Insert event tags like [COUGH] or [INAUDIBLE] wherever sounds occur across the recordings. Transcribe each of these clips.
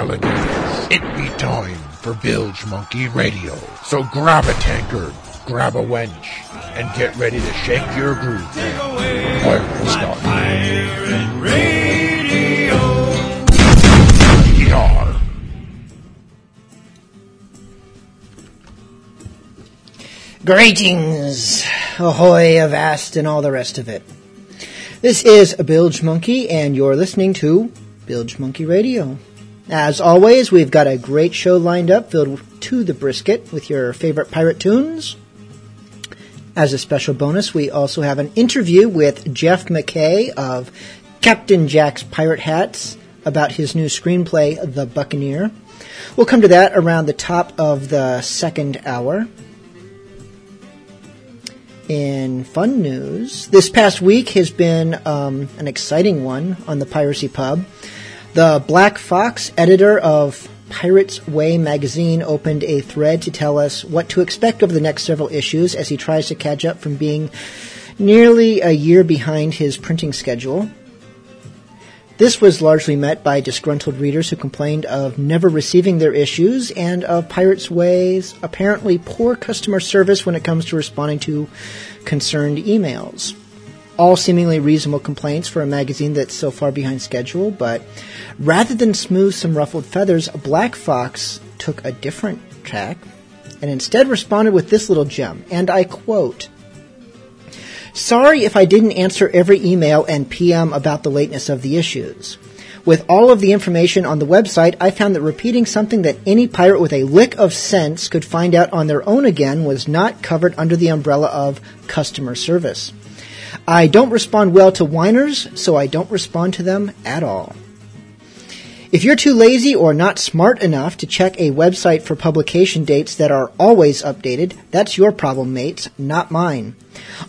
alligators. It be time for Bilge Monkey Radio. So grab a tankard, grab a wench, and get ready to shake your groove. Pirate start. Pirate Radio. Yar. Greetings, ahoy, avast, and all the rest of it. This is a Bilge Monkey, and you're listening to Bilge Monkey Radio. As always, we've got a great show lined up filled to the brisket with your favorite pirate tunes. As a special bonus, we also have an interview with Jeff McKay of Captain Jack's Pirate Hats about his new screenplay, The Buccaneer. We'll come to that around the top of the second hour. In fun news, this past week has been um, an exciting one on the Piracy Pub. The Black Fox editor of Pirates Way magazine opened a thread to tell us what to expect over the next several issues as he tries to catch up from being nearly a year behind his printing schedule. This was largely met by disgruntled readers who complained of never receiving their issues and of Pirates Way's apparently poor customer service when it comes to responding to concerned emails. All seemingly reasonable complaints for a magazine that's so far behind schedule, but rather than smooth some ruffled feathers, Black Fox took a different tack and instead responded with this little gem, and I quote, Sorry if I didn't answer every email and PM about the lateness of the issues. With all of the information on the website, I found that repeating something that any pirate with a lick of sense could find out on their own again was not covered under the umbrella of customer service. I don't respond well to whiners, so I don't respond to them at all. If you're too lazy or not smart enough to check a website for publication dates that are always updated, that's your problem, mates, not mine.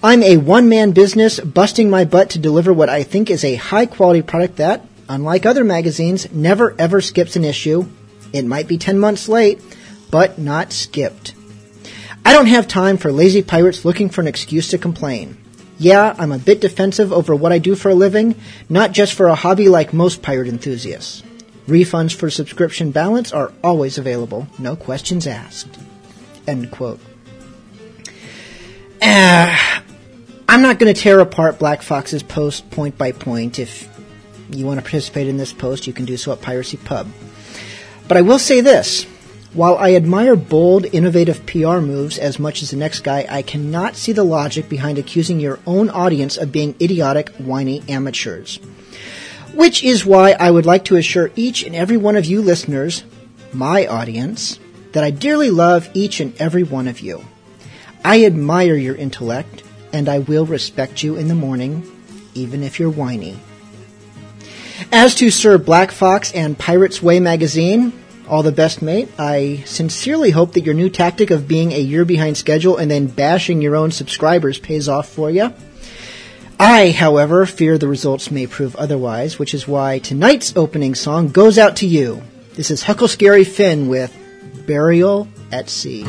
I'm a one man business busting my butt to deliver what I think is a high quality product that, unlike other magazines, never ever skips an issue. It might be 10 months late, but not skipped. I don't have time for lazy pirates looking for an excuse to complain. Yeah, I'm a bit defensive over what I do for a living, not just for a hobby like most pirate enthusiasts. Refunds for subscription balance are always available, no questions asked. End quote. Uh, I'm not going to tear apart Black Fox's post point by point. If you want to participate in this post, you can do so at Piracy Pub. But I will say this. While I admire bold, innovative PR moves as much as the next guy, I cannot see the logic behind accusing your own audience of being idiotic, whiny amateurs. Which is why I would like to assure each and every one of you listeners, my audience, that I dearly love each and every one of you. I admire your intellect, and I will respect you in the morning, even if you're whiny. As to Sir Black Fox and Pirate's Way magazine, all the best, mate. I sincerely hope that your new tactic of being a year behind schedule and then bashing your own subscribers pays off for you. I, however, fear the results may prove otherwise, which is why tonight's opening song goes out to you. This is Huckle Scary Finn with Burial at Sea.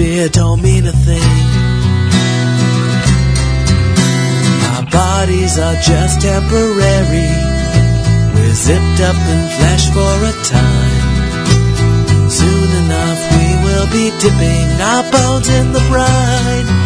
Atmosphere don't mean a thing. Our bodies are just temporary. We're zipped up in flesh for a time. Soon enough we will be dipping our bones in the brine.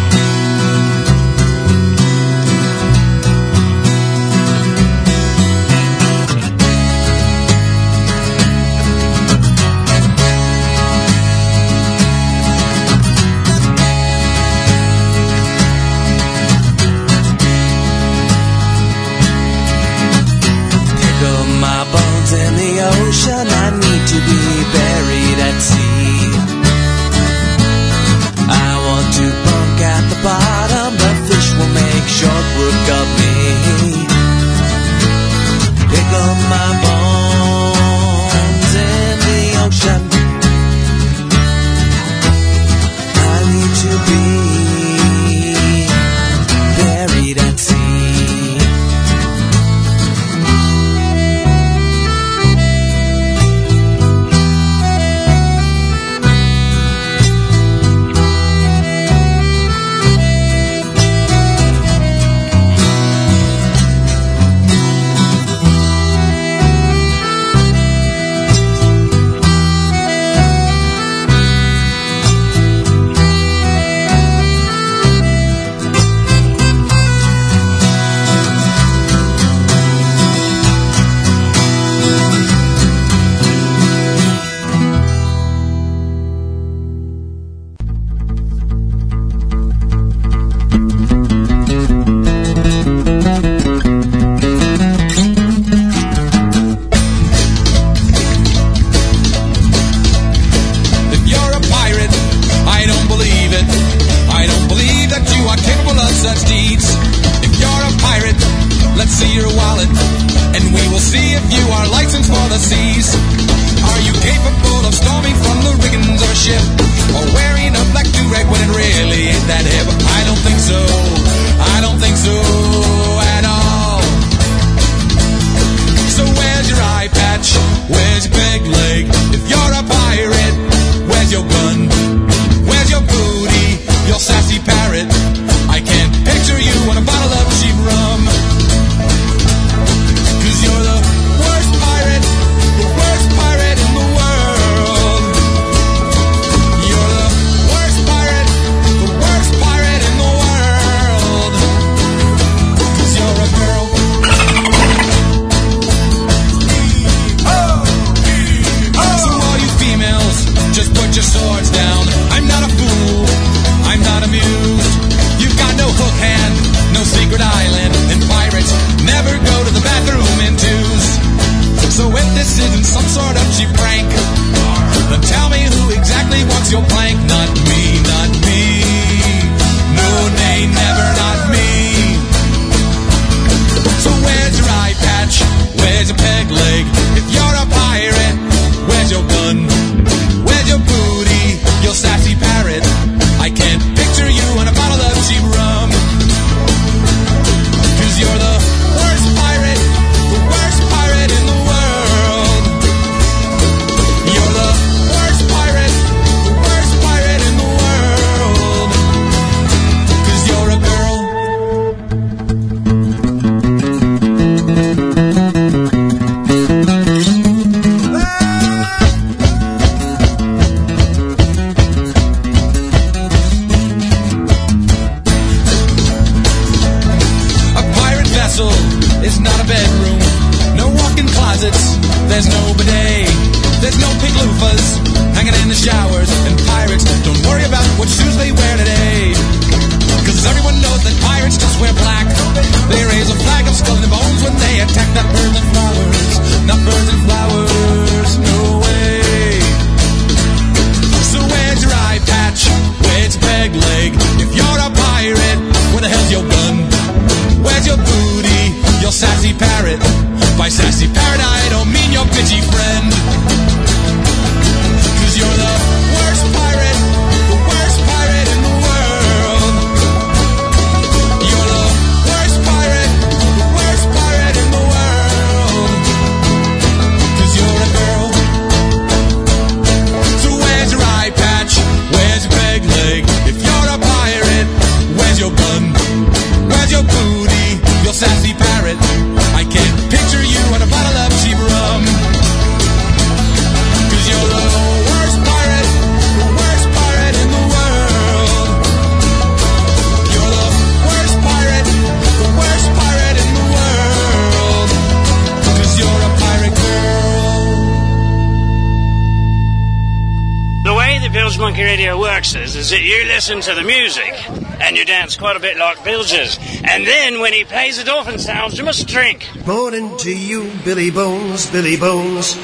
Bilges. And then when he plays the dolphin sounds, you must drink. Morning to you, Billy Bones, Billy Bones.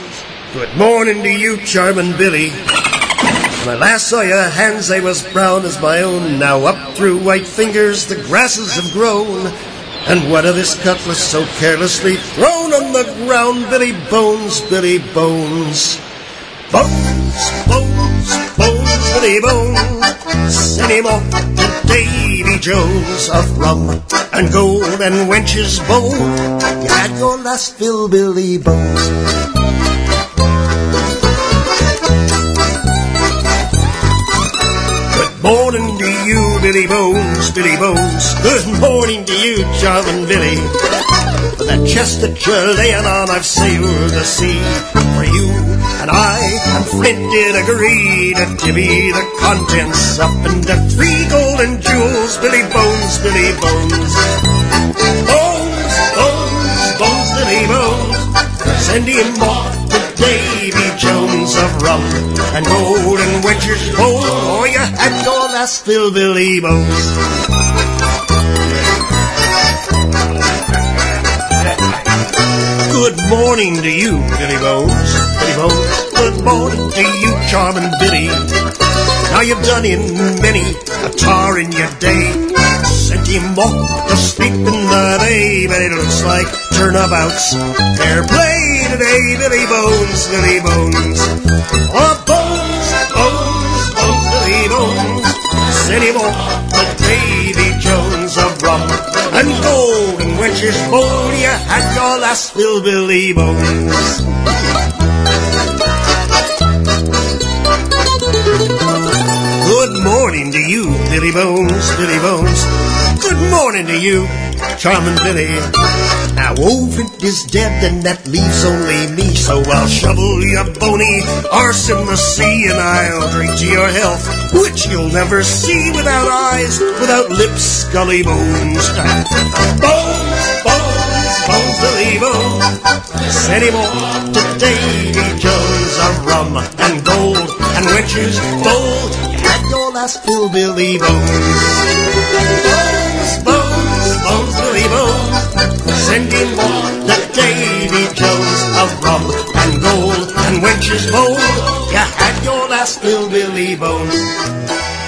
Good morning to you, charming Billy. When I last saw oh, your hands, they was brown as my own. Now up through white fingers, the grasses have grown. And what of this cutlass so carelessly thrown on the ground? Billy Bones, Billy Bones. Bones, Bones, Bones, Billy Bones. Send him off to Davy Jones of rum and gold and wenches bold. You had your last fill, Billy Bones. Billy Bones, Billy Bones. Good morning to you, Charming Billy. For that chest that you're laying on, I've sailed the sea. For you and I and Flint did agree to divvy the contents up into three golden jewels, Billy Bones, Billy Bones. Bones, Bones, Bones, Billy Bones. Send him off Davy Jones of rum and gold and wenches bold. Oh, you had your last Billy Bones. Good morning to you, Billy Bones. Billy Bones. Good morning to you, charming Billy. Now you've done in many a tar in your day. Sent him off to sleep in the bay, but it looks like turnabouts. Fair play today, Billy Bones, Billy Bones. Oh, Bones, Bones, Bones, Billy Bones. Him off to Davy Jones of rum and gold and wenches bold. You had your last Billy Bones. Morning to you, Billy Bones, Billy Bones. Good morning to you, charming Billy. Now oh, Wolfint is dead and that leaves only me, so I'll shovel your bony arse in the sea and I'll drink to your health, which you'll never see without eyes, without lips, scully bones. Bones, bones, bones, Billy Bones. Send him off to Davy Jones of rum and gold and wenches bold. Your last fill, Billy Bones. Bones, bones, bones, Billy Bones. Send him off to Davy Jones of rum and gold and wenches bold. You had your last fill, Billy Bones.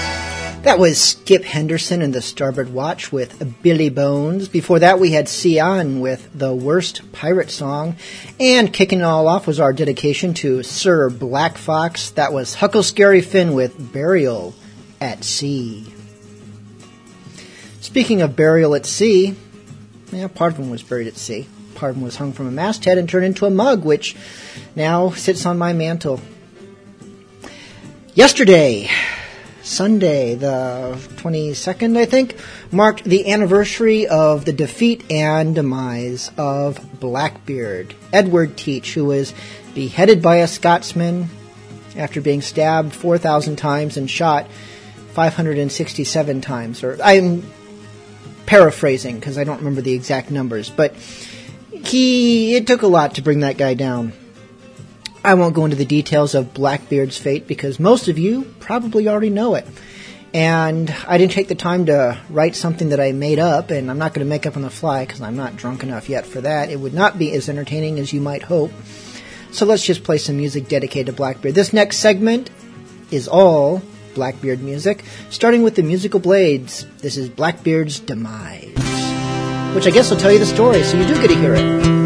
That was Skip Henderson and the Starboard Watch with Billy Bones. Before that, we had Sion with the worst pirate song. And kicking it all off was our dedication to Sir Black Fox. That was Huckle Scary Finn with Burial at Sea. Speaking of burial at sea, yeah, part of him was buried at sea. Part of him was hung from a masthead and turned into a mug, which now sits on my mantle. Yesterday, Sunday, the 22nd, I think, marked the anniversary of the defeat and demise of Blackbeard, Edward Teach, who was beheaded by a Scotsman after being stabbed 4,000 times and shot 567 times. Or I'm paraphrasing because I don't remember the exact numbers, but he it took a lot to bring that guy down. I won't go into the details of Blackbeard's fate because most of you probably already know it. And I didn't take the time to write something that I made up, and I'm not going to make up on the fly because I'm not drunk enough yet for that. It would not be as entertaining as you might hope. So let's just play some music dedicated to Blackbeard. This next segment is all Blackbeard music, starting with the musical blades. This is Blackbeard's Demise, which I guess will tell you the story, so you do get to hear it.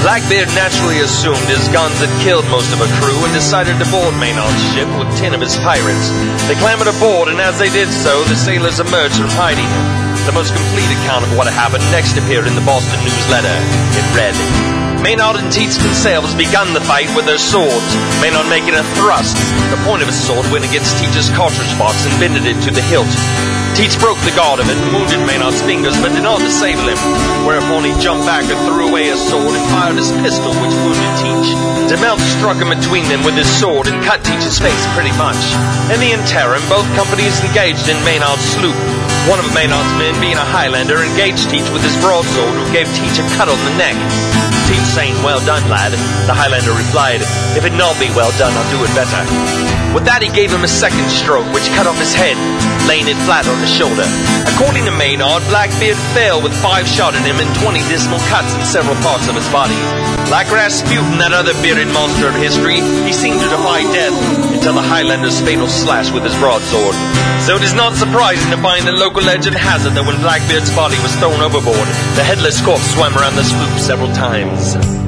Blackbeard naturally assumed his guns had killed most of her crew and decided to board Maynard's ship with ten of his pirates. They clambered aboard, and as they did so, the sailors emerged from hiding. The most complete account of what happened next appeared in the Boston Newsletter. It read, Maynard and Teach themselves begun the fight with their swords, Maynard making a thrust. The point of his sword went against Teach's cartridge box and bended it to the hilt. Teach broke the guard of it and wounded Maynard's fingers, but did not disable him. Whereupon he jumped back and threw away his sword and fired his pistol, which wounded Teach. DeMelt struck him between them with his sword and cut Teach's face pretty much. In the interim, both companies engaged in Maynard's sloop. One of Maynard's men, being a Highlander, engaged Teach with his broadsword, who gave Teach a cut on the neck. Saying, Well done, lad. The Highlander replied, If it not be well done, I'll do it better. With that, he gave him a second stroke, which cut off his head, laying it flat on the shoulder. According to Maynard, Blackbeard fell with five shot in him and 20 dismal cuts in several parts of his body. Like Rasputin, that other bearded monster of history, he seemed to defy death until the Highlander's fatal slash with his broadsword. So it is not surprising to find the local legend has it that when Blackbeard's body was thrown overboard, the headless corpse swam around the sloop several times.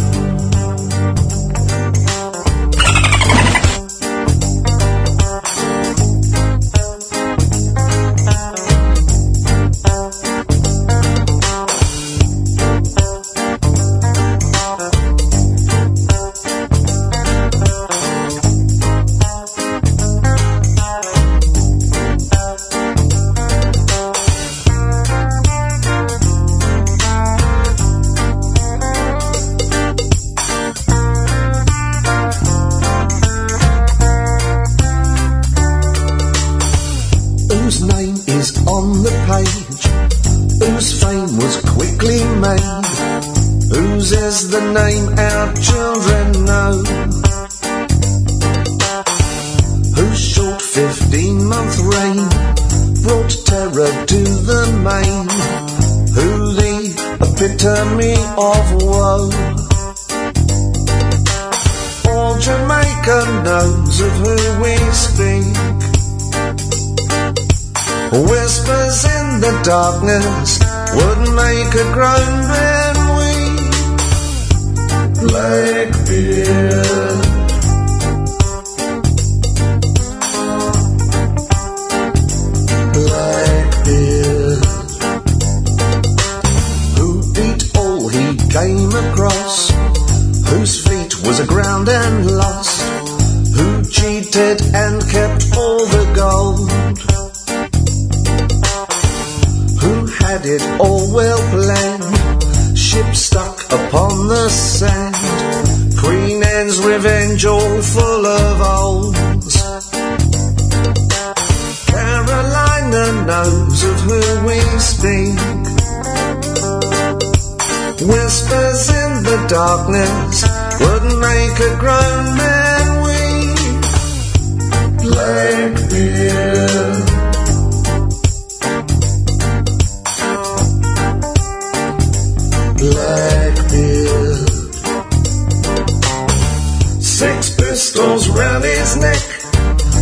Six pistols round his neck,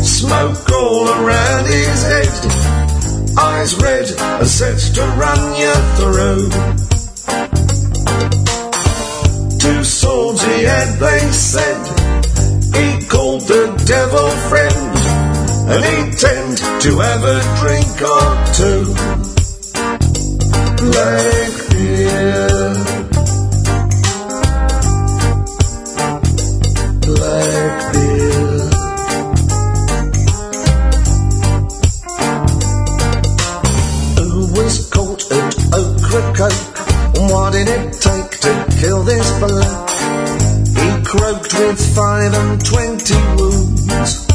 smoke all around his head, eyes red, are set to run you through. Two swords he had, they said, he called the devil friend, and he'd tend to have a drink or two. Blackbeard. Blackbeard. With five and twenty wounds.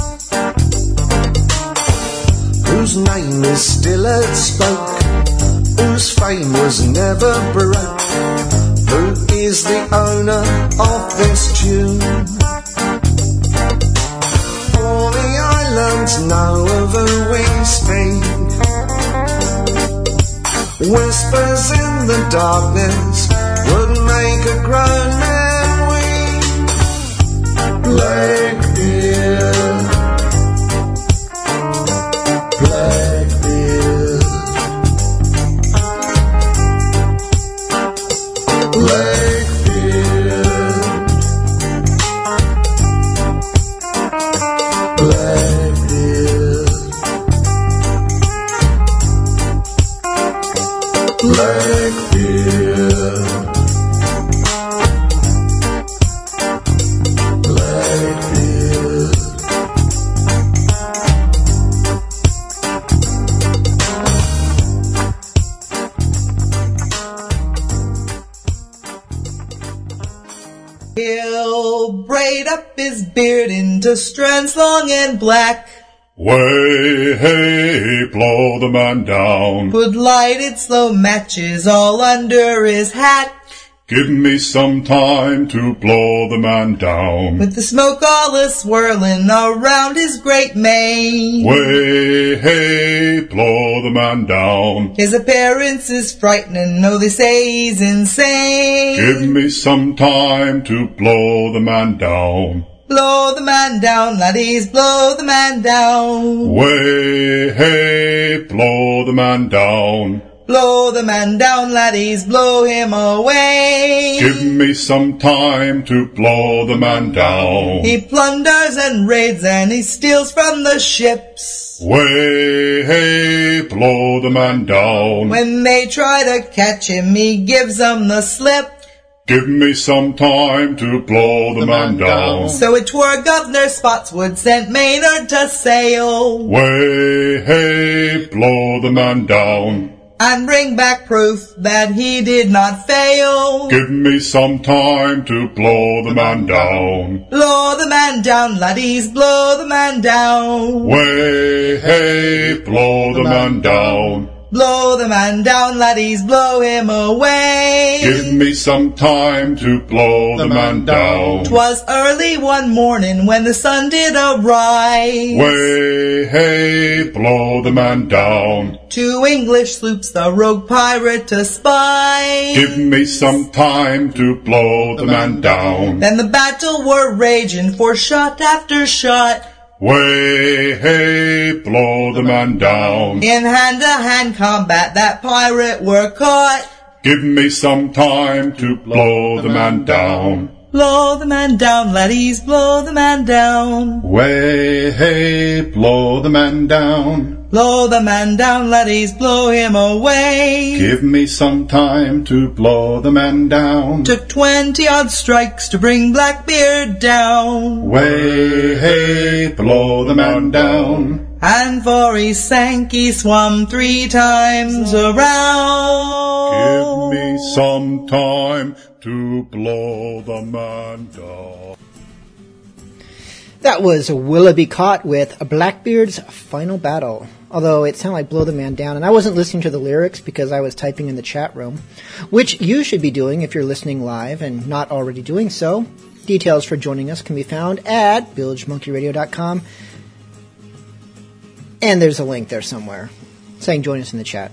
Whose name is still at spoke? Whose fame was never broke? Who is the owner of this tune. All the islands know of who we speak. Whispers in the darkness would make a grown man into strands long and black. Way, hey, blow the man down. Put lighted slow matches all under his hat. Give me some time to blow the man down. With the smoke all a swirling around his great mane. Way, hey, blow the man down. His appearance is frightening, though they say he's insane. Give me some time to blow the man down. Blow the man down, laddies, blow the man down. Way, hey, blow the man down. Blow the man down, laddies, blow him away. Give me some time to blow the man down. He plunders and raids and he steals from the ships. Way, hey, blow the man down. When they try to catch him, he gives them the slip. Give me some time to blow the, man, down. So it were Governor Spotswood sent Maynard to sail Way, hey, blow the man down. and bring back proof that he did not fail. Give me some time to blow the man down. Blow the man down, laddies, blow the man down. Way, hey, blow the man down. Blow the man down, laddies, blow him away. Give me some time to blow the man down. Twas early one morning when the sun did arise. Way, hey, blow the man down. Two English sloops the rogue pirate to spy. Give me some time to blow the man down. Then the battle were raging for shot after shot. Way, hey, blow the man down. In hand to hand combat that pirate were caught. Give me some time to blow the man down. Blow the man down, laddies, blow the man down. Way, hey, blow the man down. Blow the man down, laddies, blow him away. Give me some time to blow the man down. Took twenty odd strikes to bring Blackbeard down. Way, hey, blow the man down. And for he sank, he swam three times around. Give me some time to blow the man down. That was Willoughby Caught with Blackbeard's Final Battle. Although it sounded like Blow the Man Down, and I wasn't listening to the lyrics because I was typing in the chat room, which you should be doing if you're listening live and not already doing so. Details for joining us can be found at bilgemonkeyradio.com, and there's a link there somewhere saying join us in the chat.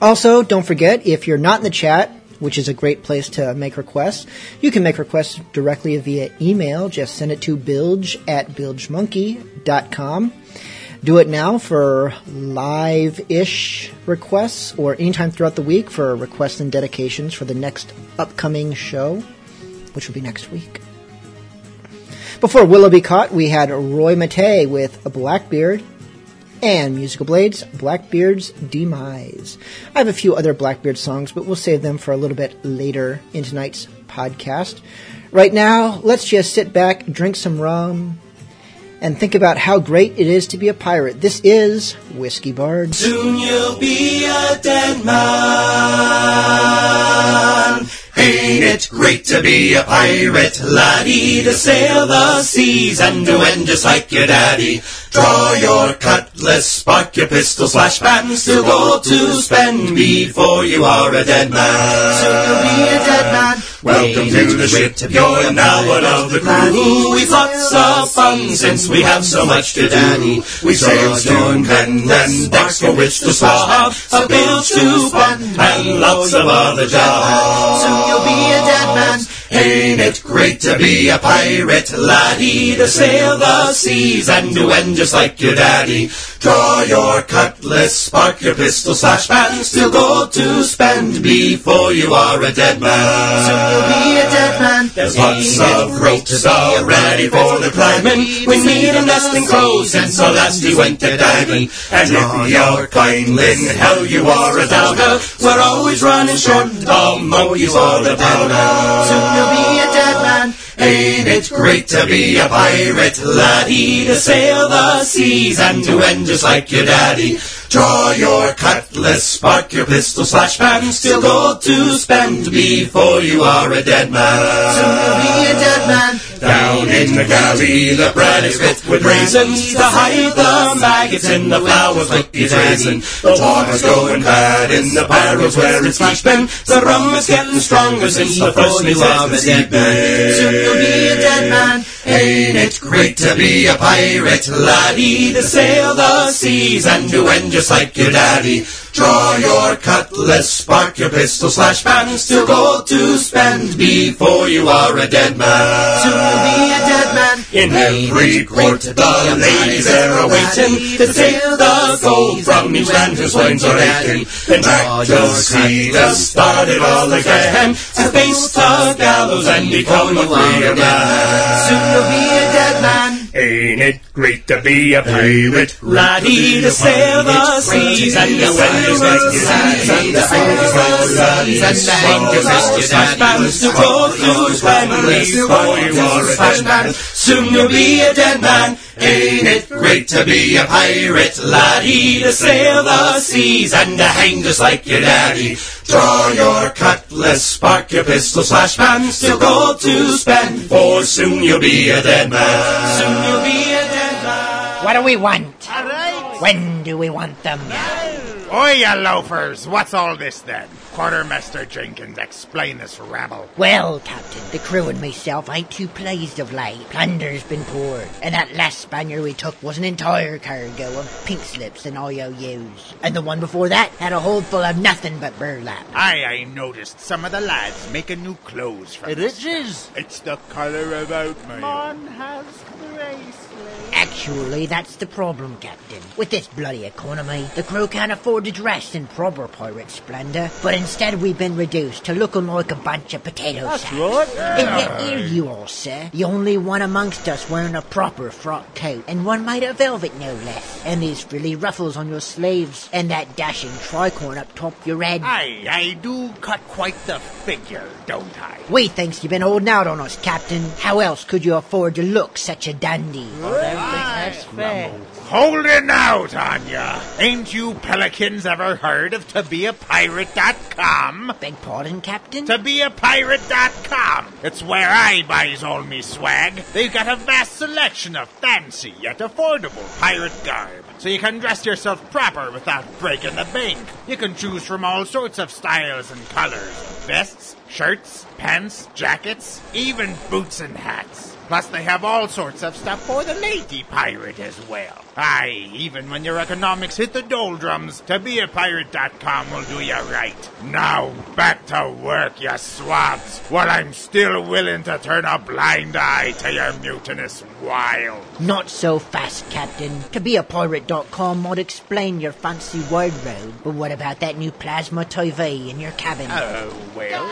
Also, don't forget, if you're not in the chat, which is a great place to make requests, you can make requests directly via email. Just send it to bilge at bilgemonkey.com. Do it now for live-ish requests or anytime throughout the week for requests and dedications for the next upcoming show, which will be next week. Before Willoughby Caught, we had Roy Matei with a Blackbeard and Musical Blades, Blackbeard's Demise. I have a few other Blackbeard songs, but we'll save them for a little bit later in tonight's podcast. Right now, let's just sit back, drink some rum, and think about how great it is to be a pirate. This is Whiskey Bard. Soon you'll be a dead man. Hey, it great to be a pirate, laddie, to sail the seas and to end just like your daddy? Draw your cutlass, spark your pistol, slash baton, still go to spend before you are a dead man. Soon you'll be a dead man. Welcome to the ship, you're now one of the crew. We've lots of fun since we have so much to do. We sail to Penn then decks for which to swab, a bilge to spend, and lots of other jobs. Soon you'll be a dead man. Ain't it great to be a pirate, laddie, to sail the seas and to end just like your daddy? Draw your cutlass, spark your pistol, slash baton, still go to spend before you are a dead man. Soon you'll be a dead man. There's lots of ropes all ready for the climbing. We need a nesting close, and so last we went to diving. And if you're kindling, hell you are a downer. We're always running short of monkeys all the powder. Soon you'll Ain't it great to be a pirate, laddie, to sail the seas and to end just like your daddy? Draw your cutlass, spark your pistol, slash baton, still gold to spend before you are a dead man. Soon you'll be a dead man. Down in the galley, the bread is fit with raisins to hide the maggots in the flowers like the raisin. The water's going bad in the barrels where it's sleeping. The rum is getting stronger since the first meal of the evening. Soon you'll be a dead man. Ain't it great to be a pirate, laddie, to sail the seas and to end just like your daddy? Draw your cutlass, spark your pistol, slash baton, still gold to spend before you are a dead man. Soon you'll be a dead man. In every port, the ladies are awaiting to take the gold from each man whose loins are aching. Then back to sea to start it all again, to face the gallows and become a freer man. Soon you'll be a dead man. Ain't it great to be a pirate, laddie, to sail the seas and the windows like your seas and the fingers like your daddies and the fingers like your daddies to go through families before you are a dead man. Soon you'll be a dead man. Ain't it great to be a pirate, laddie, to sail the seas and to hang just like your daddy? Draw your cutlass, spark your pistol, slash man, still gold to spend, for soon you'll be a dead man. Soon you'll be a dead man. What do we want? All right. When do we want them? Oi, you loafers! What's all this then? Quartermaster Jenkins, explain this rabble. Well, Captain, the crew and myself ain't too pleased of late. Plunder's been poured, and that last Spaniard we took was an entire cargo of pink slips and IOUs. And the one before that had a hold full of nothing but burlap. Aye, I noticed some of the lads making new clothes from It is. It's the colour of oatmeal. Man has bracelet. Actually, that's the problem, Captain. With this bloody economy, the crew can't afford to dress in proper pirate splendor, but instead we've been reduced to looking like a bunch of potato That's sacks. right. And yet here you are, sir, the only one amongst us wearing a proper frock coat, and one made of velvet no less, and these frilly ruffles on your sleeves, and that dashing tricorn up top your head. Aye, I do cut quite the figure, don't I? We thinks you've been holding out on us, Captain. How else could you afford to look such a dandy? That's fair. Holding out on ya! Ain't you pelicans ever heard of to be a tobeapirate.com? Beg pardon, Captain? Tobeapirate.com. It's where I buys all me swag. They've got a vast selection of fancy yet affordable pirate garb, so you can dress yourself proper without breaking the bank. You can choose from all sorts of styles and colors. Vests, shirts, pants, jackets, even boots and hats. Plus, they have all sorts of stuff for the lady pirate as well. Aye, even when your economics hit the doldrums, tobeapirate.com will do you right. Now, back to work, you swabs, while I'm still willing to turn a blind eye to your mutinous wiles. Not so fast, Captain. ToBeAPirate.com might explain your fancy wardrobe, but what about that new plasma TV in your cabin? Oh, well.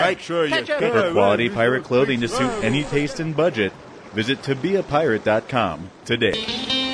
Make sure you For quality pirate clothing to suit any taste and budget, visit tobeapirate.com today.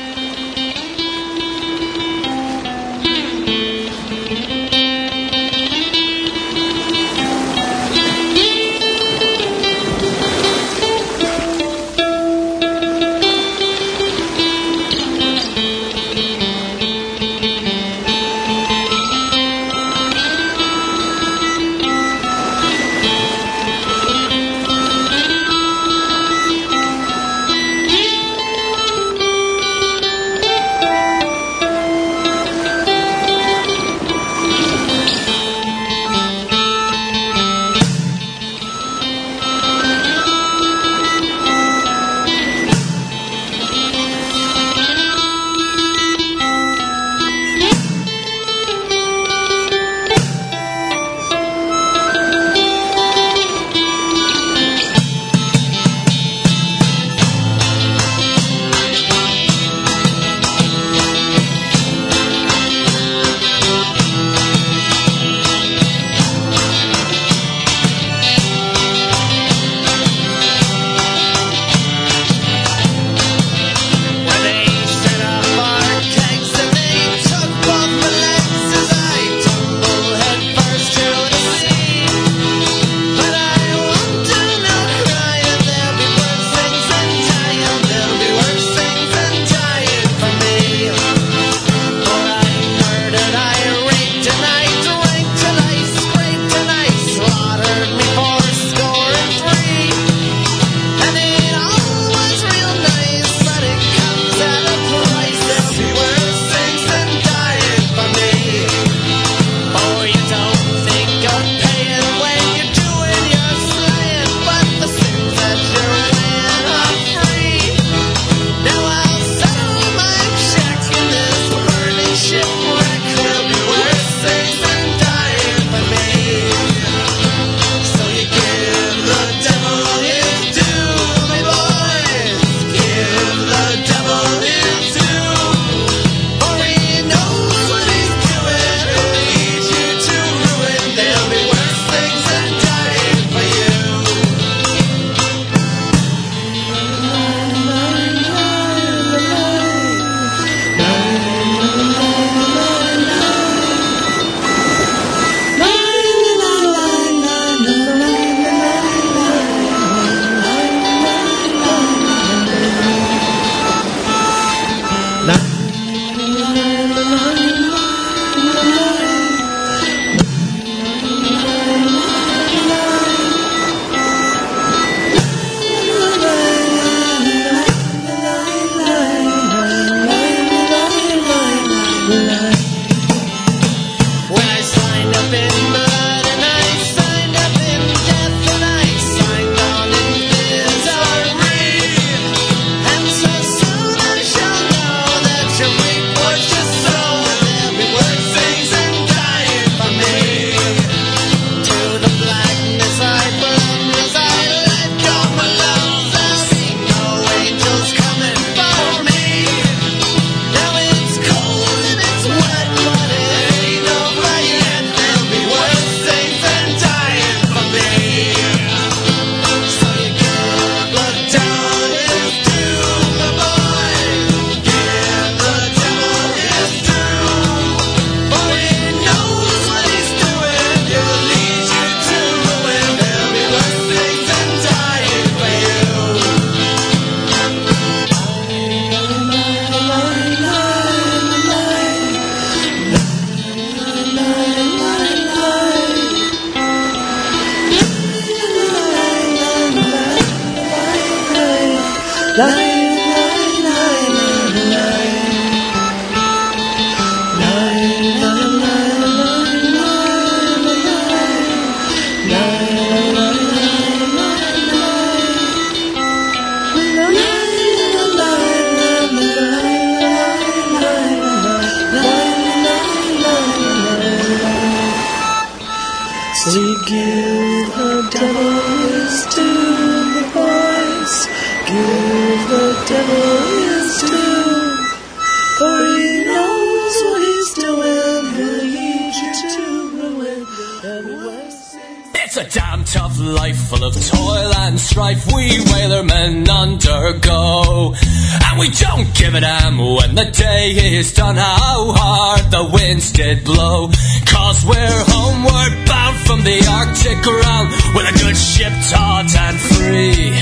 It's a damn tough life full of toil and strife we whalermen undergo. And we don't give a damn when the day is done how hard the winds did blow. Cause we're homeward bound from the Arctic ground with a good ship taut and free.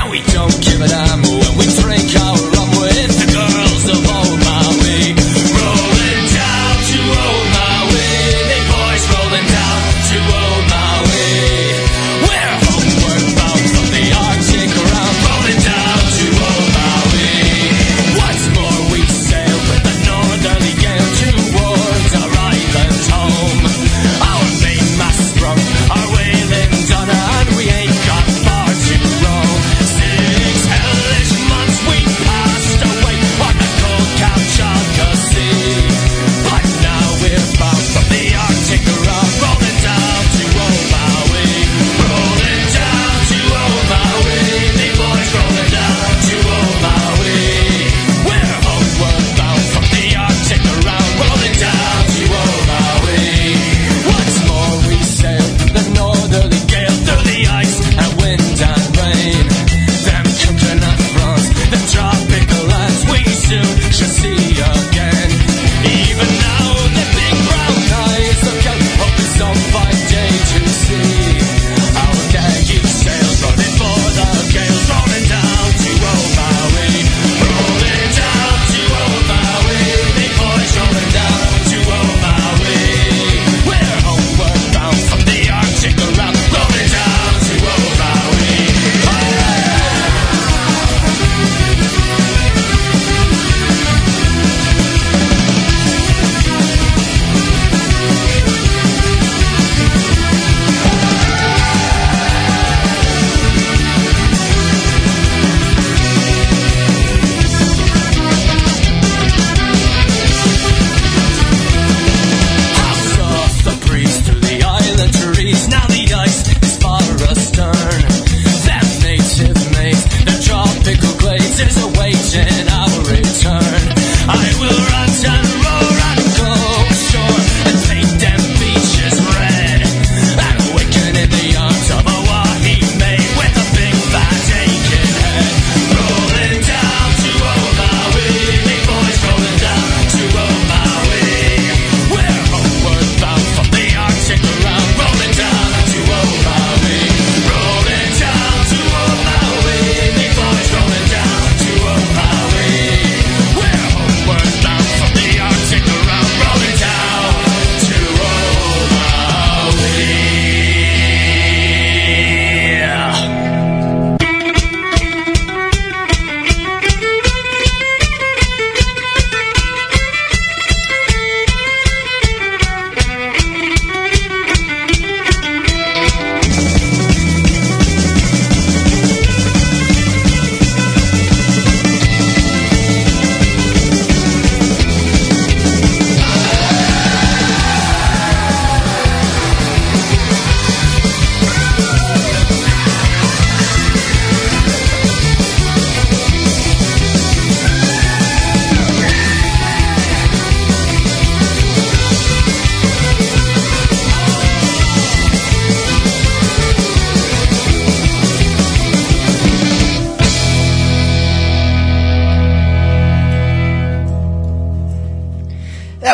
And we don't give a damn when we drink our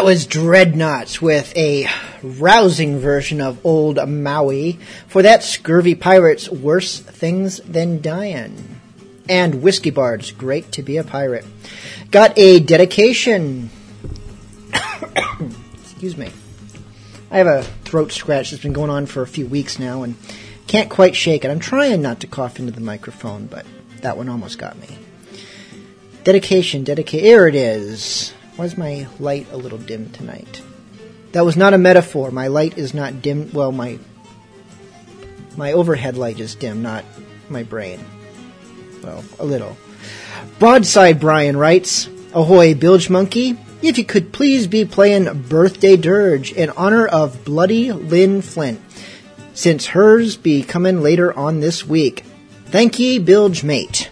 That was Dreadnoughts with a rousing version of Old Maui for that Scurvy Pirates Worse Things Than Dying. And Whiskey Bards, great to be a pirate. Got a dedication. [COUGHS] Excuse me. I have a throat scratch that's been going on for a few weeks now and can't quite shake it. I'm trying not to cough into the microphone, but that one almost got me. Dedication, dedicate. Here it is. Why is my light a little dim tonight? That was not a metaphor. My light is not dim. Well, my my overhead light is dim, not my brain. Well, a little. Broadside Brian writes, Ahoy, Bilge Monkey. If you could please be playing Birthday Dirge in honor of Bloody Lynn Flint. since hers be coming later on this week. Thank ye, Bilge Mate.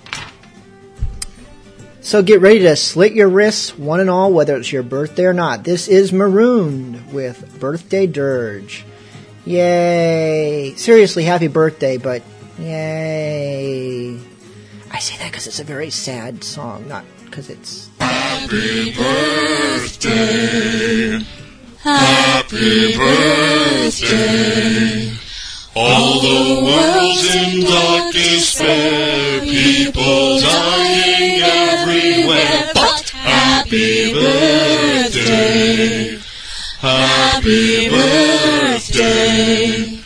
So get ready to slit your wrists, one and all, whether it's your birthday or not. This is Marooned with Birthday Dirge. Yay! Seriously, happy birthday, but yay! I say that because it's a very sad song, not because it's. Happy birthday. Happy birthday. All the world's in dark despair, people dying everywhere. But happy birthday. Happy birthday.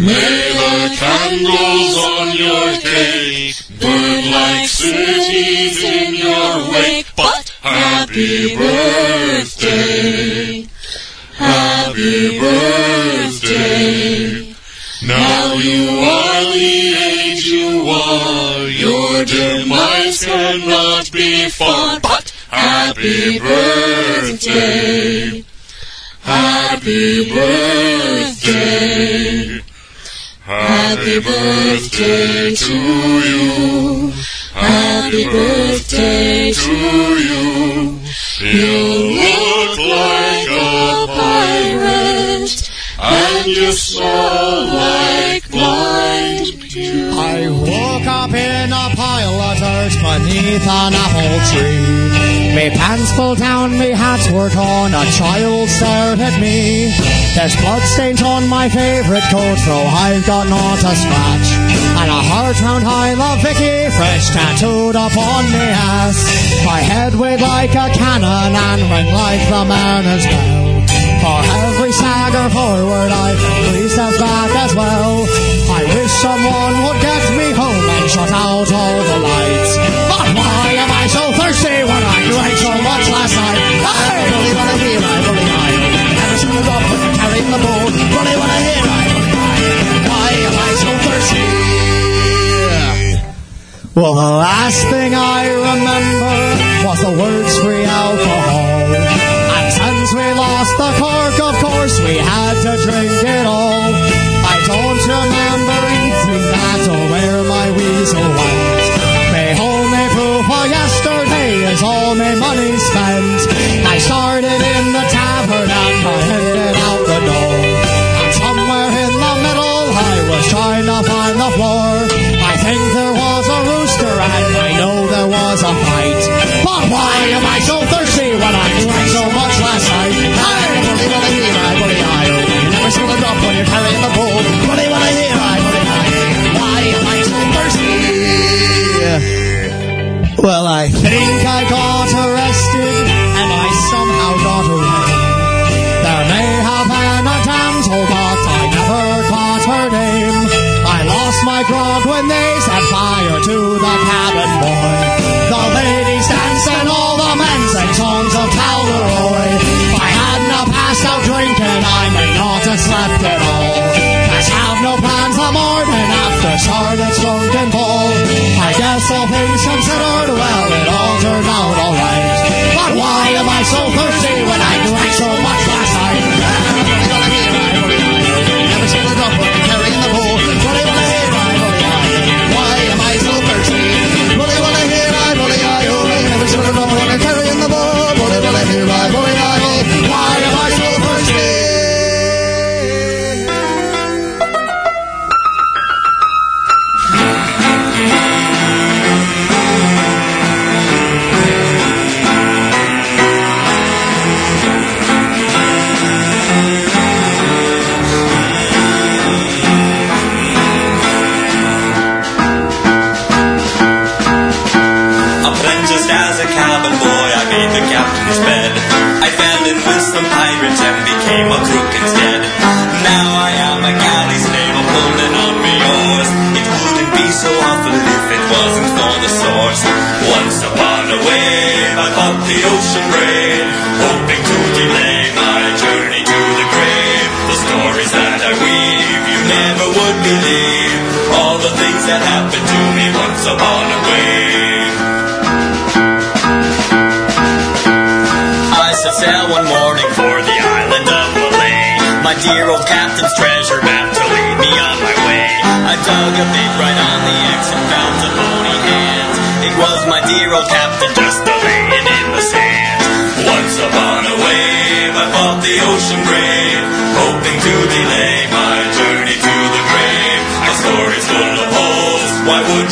May the candles on your cake burn like cities in your wake. But happy birthday. Happy birthday. Now you are the age you are. Your demise cannot be far. But happy birthday. Happy birthday. Happy birthday to you. Happy birthday to you. You look like and you like blind. I woke up in a pile of dirt beneath an apple tree. Me pants pulled down, me hats were torn, a child stared at me. There's bloodstains on my favourite coat, though I've got not a scratch. And a heart round high love Vicky, fresh tattooed upon me ass. My head weighed like a cannon and rang like the mariners' bell. For every stagger forward I three steps back as well. I wish someone would get me home and shut out all the lights. But why am I so thirsty when I drank so much last night? I wanna hear, I really I never seen a drop carrying the bowl. Really wanna hear, I really I why am I so thirsty? Well, the last thing I remember was the words free alcohol. Course, we had to drink it all. I don't remember eating that or where my weasel went. My only proof of yesterday is all my money spent.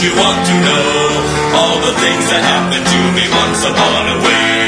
you want to know all the things that happened to me once upon a way?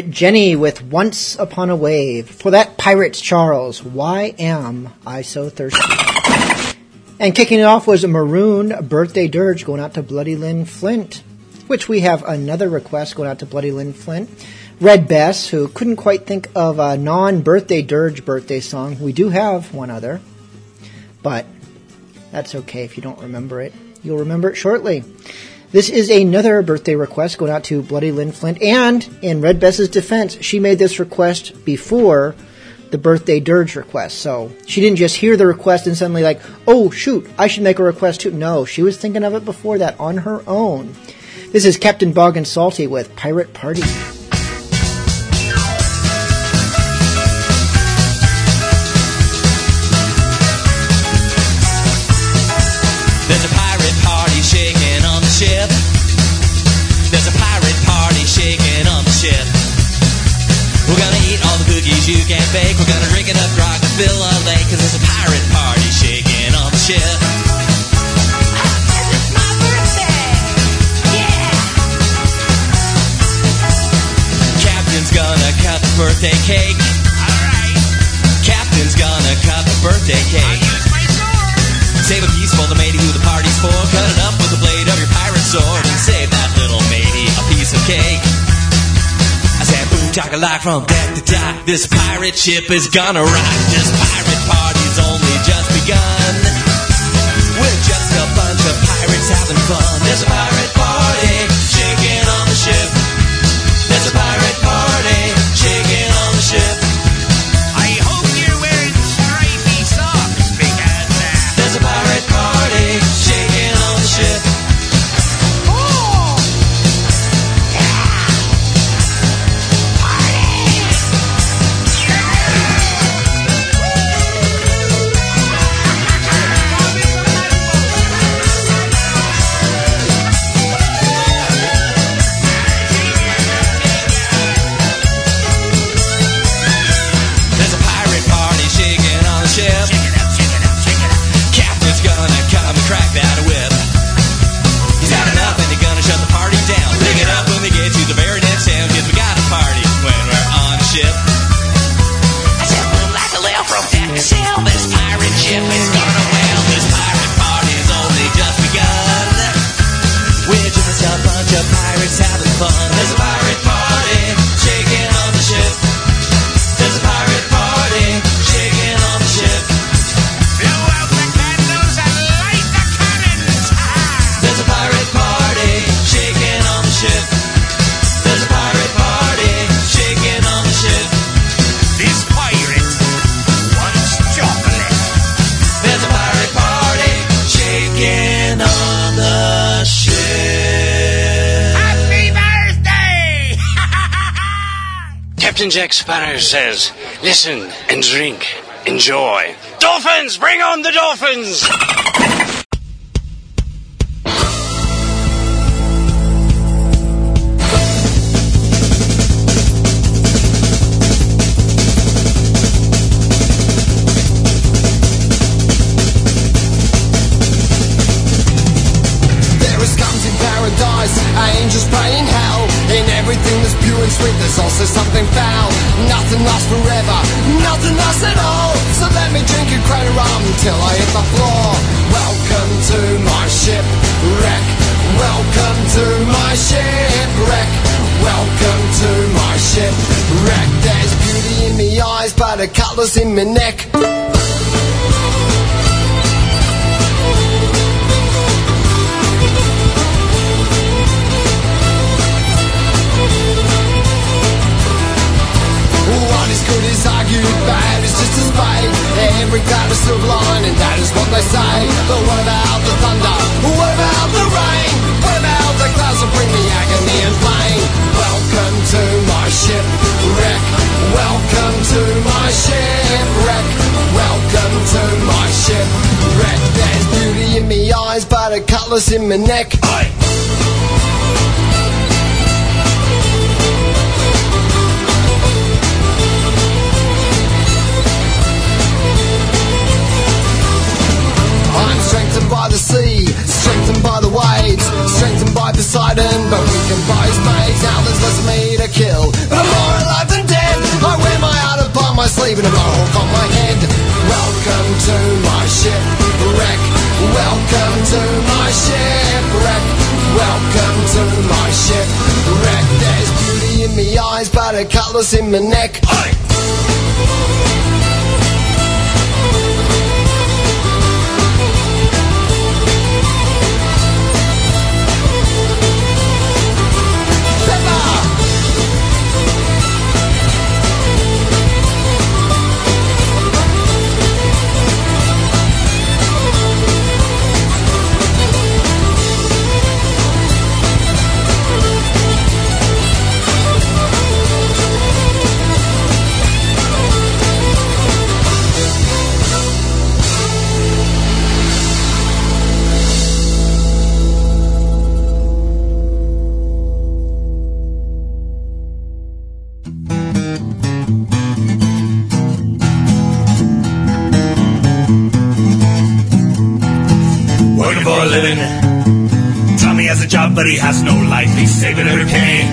pirate Jenny with Once Upon a Wave. For that, Pirates Charles, Why Am I So Thirsty? And kicking it off was a Maroon Birthday Dirge going out to Bloody Lynn Flint, which we have another request going out to Bloody Lynn Flint. Red Bess, who couldn't quite think of a non birthday dirge birthday song. We do have one other, but that's okay if you don't remember it. You'll remember it shortly. This is another birthday request going out to Bloody Lynn Flint. And in Red Bess's defense, she made this request before the birthday dirge request. So she didn't just hear the request and suddenly, like, oh, shoot, I should make a request too. No, she was thinking of it before that on her own. This is Captain Bogg and Salty with Pirate Party. Talk a lot from deck to dock. This pirate ship is gonna rock. This pirate party's only just begun. We're just a bunch of pirates having fun. This pirate Jack Sparrow says, listen and drink, enjoy. Dolphins, bring on the dolphins! [LAUGHS] till I hit the floor. Welcome to my shipwreck. Welcome to my shipwreck. Welcome to my shipwreck. There's beauty in me eyes, but a cutlass in my neck. Cutlass in my neck. I'm strengthened by the sea, strengthened by the waves, strengthened by Poseidon, but weakened by his mates. Now there's less of me to kill, but I'm more alive than dead. I wear my heart upon my sleeve and a cutlass in my neck. But he has no life. He's saving every penny.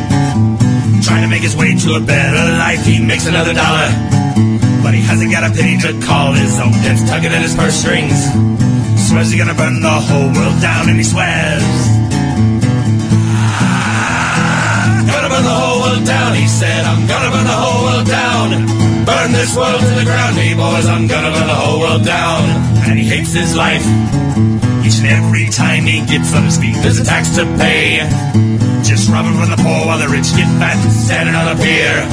Trying to make his way to a better life. He makes another dollar. But he hasn't got a penny to call his own. Debt's tugging at his purse strings. Swears he's gonna burn the whole world down, and he swears. "I'm Gonna burn the whole world down, he said. I'm gonna burn the whole world down. Burn this world to the ground, hey boys. I'm gonna burn the whole world down. And he hates his life. Each and every time he gets on his feet, there's a tax to pay. Just robbing from the poor while the rich get fat, standing on a pier.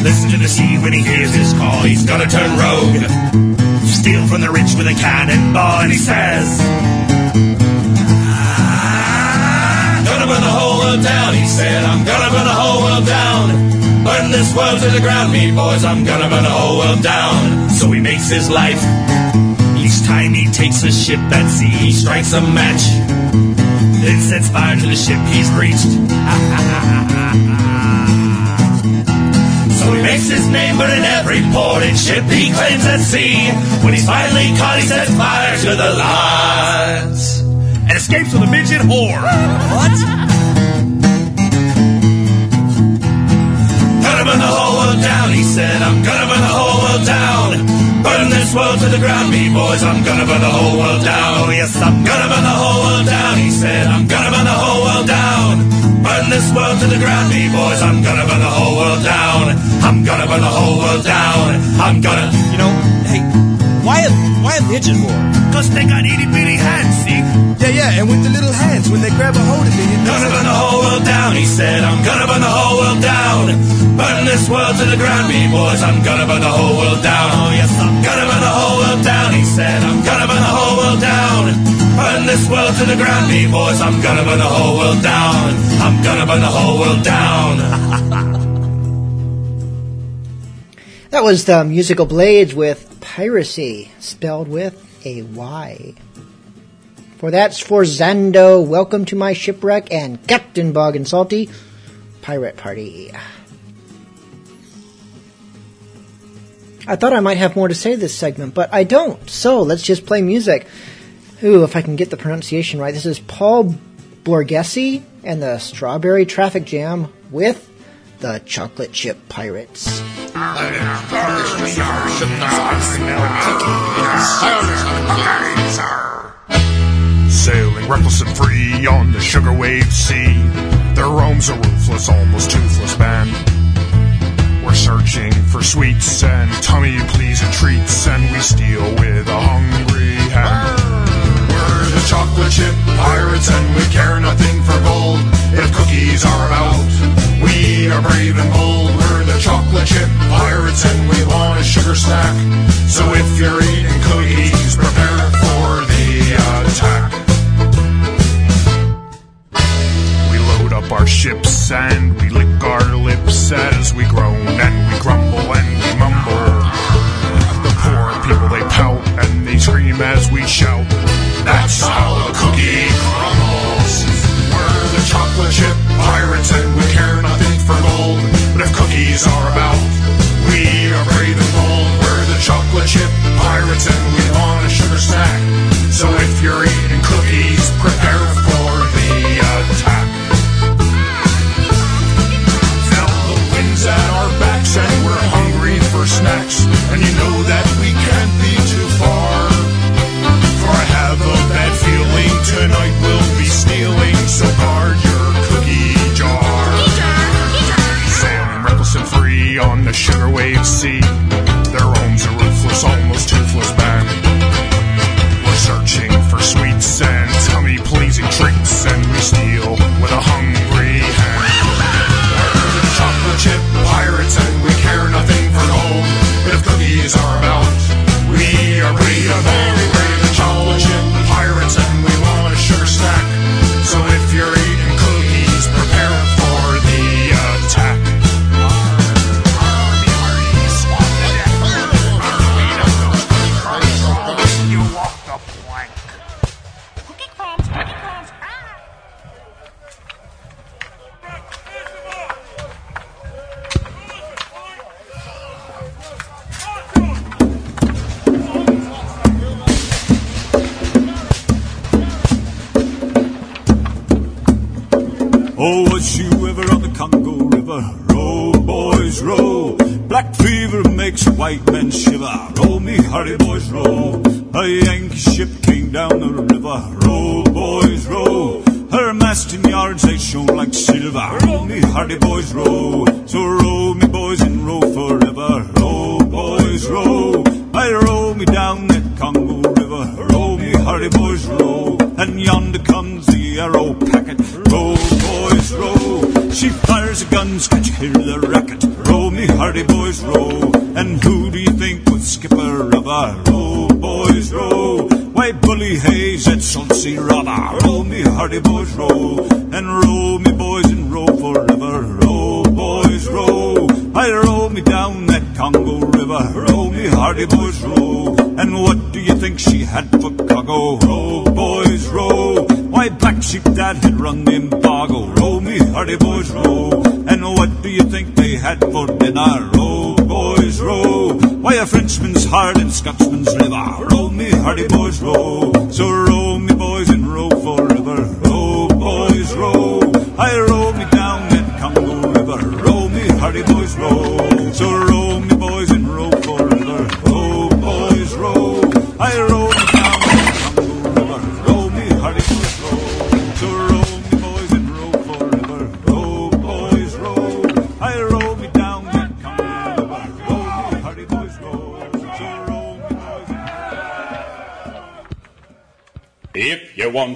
Listen to the sea when he hears his call, he's gonna turn rogue. Steal from the rich with a cannonball, and he says, "I'm Gonna burn the whole world down, he said, I'm gonna burn the whole world down. Burn this world to the ground, me boys, I'm gonna burn the whole world down. So he makes his life. Each time he takes a ship at sea, he strikes a match. Then sets fire to the ship he's reached. [LAUGHS] So he makes his name, but in every port and ship he claims at sea. When he's finally caught, he sets fire to the lots. And escapes with a midget whore. What? Gonna burn the whole world down, he said. I'm gonna burn the whole world down. Burn this world to the ground, me boys. I'm gonna burn the whole world down. Oh, yes, I'm gonna burn the whole world down, he said. I'm gonna burn the whole world down. Burn this world to the ground, me boys. I'm gonna burn the whole world down. I'm gonna burn the whole world down. I'm gonna. You know, hey, why a why a midget whore? Cause they got itty bitty hands, see? Yeah, yeah, and with the little hands when they grab a hold of it. it Gonna burn the whole world down, he said. I'm gonna burn the whole world down. Burn this world to the ground, me boys. I'm gonna burn the whole world down. Oh yes, I'm gonna burn the whole world down, he said. I'm gonna burn the whole world down. Burn this world to the ground, me boys. I'm gonna burn the whole world down. I'm gonna burn the whole world down. [LAUGHS] That was the musical Blades with Piracy, spelled with a Y. For that's for Zando, Welcome to My Shipwreck, and Captain Bogg and Salty, Pirate Party. I thought I might have more to say this segment, but I don't, so let's just play music. Ooh, if I can get the pronunciation right. This is Paul Borghese and the Strawberry Traffic Jam with the Chocolate Chip Pirates. Sailing reckless and free on the sugar wave sea. There roams a ruthless, almost toothless band. We're searching for sweets and tummy pleasing treats, and we steal with a hungry hand. We're the chocolate chip pirates, and we care nothing for gold. If cookies are about, we are brave and bold. We're the chocolate chip pirates, and we want a sugar snack. So if you're eating cookies, prepare for the attack. We load up our ships and we lick our lips as we groan and we grumble and we mumble. The poor people they pout and they scream as we shout. That's how a cookie crumbles. We're the chocolate chip pirates and we care nothing for gold. But if cookies are about, we are brave and bold. We're the chocolate chip pirates and we want a sugar snack. So if you're eating cookies, So guard your cookie jar. Sailing reckless and free on the sugar wave sea. Roams a ruthless, almost toothless band. We're searching for sweets and tummy pleasing treats, and we steal with a hungry hand. We're the chocolate chip pirates, and we care nothing for gold. But if cookies are about, row. And who do you think was skipper of our row, boys, row? Why, Bully Hayes, that salty robber. Row me, hardy boys, row. And row me, boys, and row forever. Row, boys, row. I row me down that Congo River. Row me, hardy boys, row. And what do you think she had for cargo? Row, boys, row. Why, Black Sheep Dad had run the embargo. Row me, hardy boys, row. And what do you think they had for dinner? Row, row. Why, a Frenchman's heart and Scotsman's liver. Row me, hardy boys, row. So row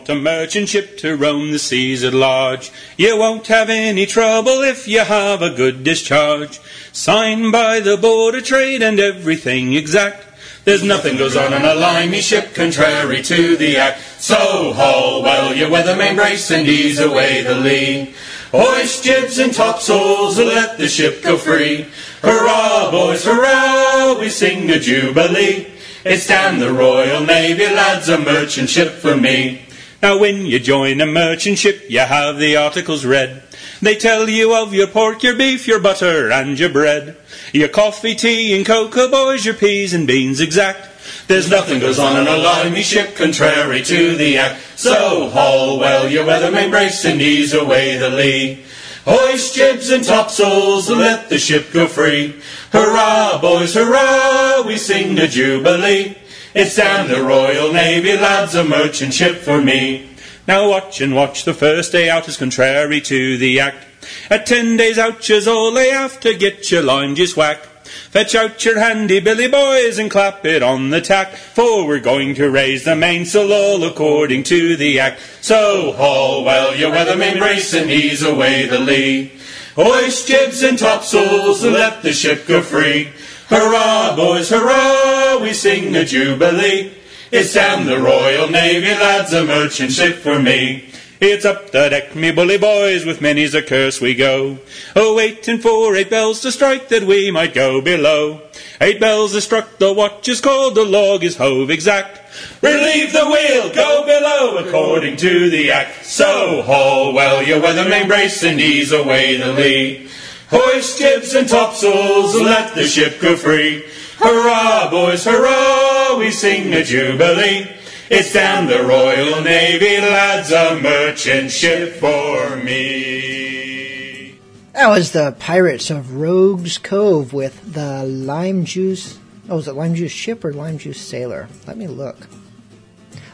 a merchant ship to roam the seas at large, you won't have any trouble if you have a good discharge. Signed by the Board of Trade and everything exact. There's nothing goes on in a limey ship contrary to the act. So haul well your weather main brace and ease away the lee. Hoist jibs and topsails and let the ship go free. Hurrah, boys, hurrah, we sing a jubilee. It's down the Royal Navy, lads, a merchant ship for me. Now when you join a merchant ship, you have the articles read. They tell you of your pork, your beef, your butter, and your bread. Your coffee, tea, and cocoa, oh boys, your peas and beans exact. There's nothing goes on in a limey ship contrary to the act. So haul well your weather main brace and ease away the lee. Hoist jibs and topsails, and let the ship go free. Hurrah, boys, hurrah, we sing a jubilee. It's down the Royal Navy, lads, a merchant ship for me. Now watch and watch, the first day out is contrary to the act. At ten days out, you's all they to get your line just whack. Fetch out your handy billy boys and clap it on the tack, for we're going to raise the mainsail all according to the act. So haul well your weathermain brace and ease away the lee. Hoist jibs and topsails and let the ship go free. Hurrah, boys, hurrah, we sing a jubilee. It's down the Royal Navy, lads, a merchant ship for me. It's up the deck, me bully boys, with many's a curse we go. Oh, waiting for eight bells to strike that we might go below. Eight bells are struck, the watch is called, the log is hove exact. Relieve the wheel, go below, according to the act. So haul well your weather weathermain brace and ease away the lee. Hoist jibs and topsails, let the ship go free. Hurrah, boys, hurrah, we sing a jubilee. It's down the Royal Navy, lads, a merchant ship for me. That was the Pirates of Rogues Cove with the Lime Juice. Oh, was it Lime Juice Ship or Lime Juice Sailor? Let me look.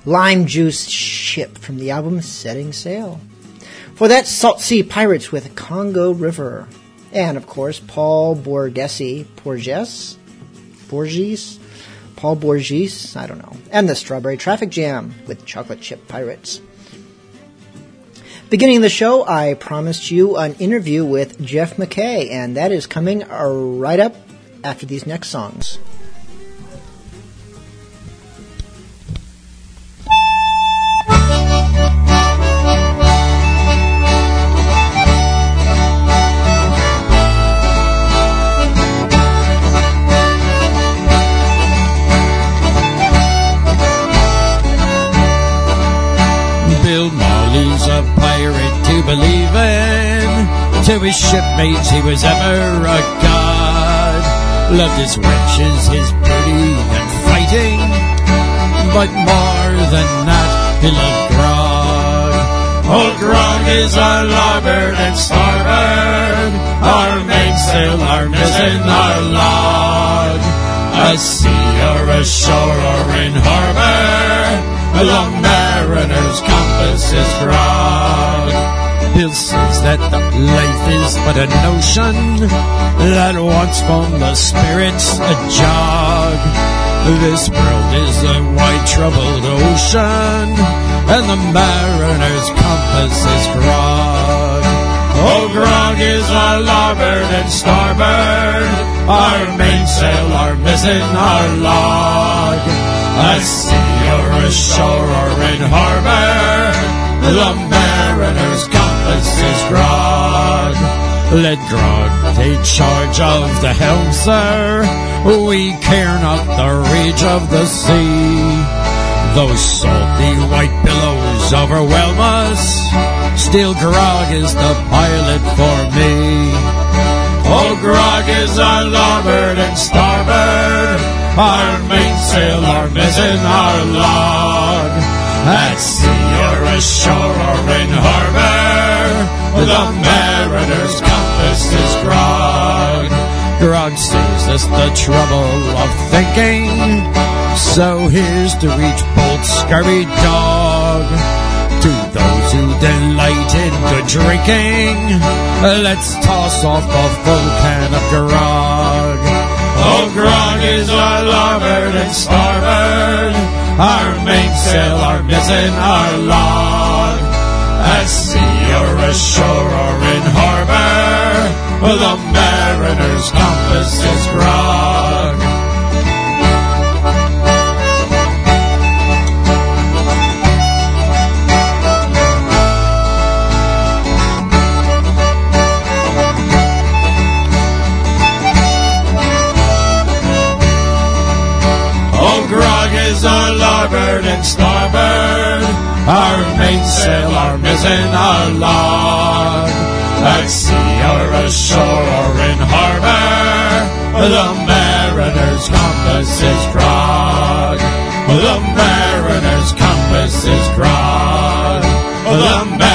Lime Juice Ship from the album Setting Sail. For that, Salt Sea Pirates with Congo River. And of course, Paul Borghese, Borges, Borges, Paul Borges, I don't know, and the Strawberry Traffic Jam with Chocolate Chip Pirates. Beginning the show, I promised you an interview with Jeff McKay, and that is coming right up after these next songs. His shipmates he was ever a god. Loved his wenches, his beauty and fighting. But more than that, he loved grog. Oh, grog is our larboard and starboard. Our mainsail, our mizzen, our log. A sea or a shore or in harbor. The mariner's compass is grog. Bill says that life is but a notion that once from the spirits a jog. This world is a wide troubled ocean, and the mariner's compass is grog. Oh, grog is our larboard and starboard, our mainsail, our mizzen, our log. A sea or a shore or in harbor, the is grog. Let grog take charge of the helm, sir. We care not the rage of the sea. Those salty white billows overwhelm us. Still, grog is the pilot for me. Oh, grog is our larboard and starboard, our mainsail, our mizzen, our log. At sea or ashore or in harbor, the mariner's compass is grog. Grog saves us the trouble of thinking, so here's to each bold scurvy dog. To those who delight in good drinking, let's toss off a full can of grog. Oh, grog is our larboard and starboard, our mainsail, our mizzen, our log. At sea or ashore or in harbor, the mariner's compass is grog. Oh, grog is our larboard and starboard, our mainsail, our mizzen, our log. At sea or ashore or in harbor, the mariner's compass is grog. The mariner's compass is grog. The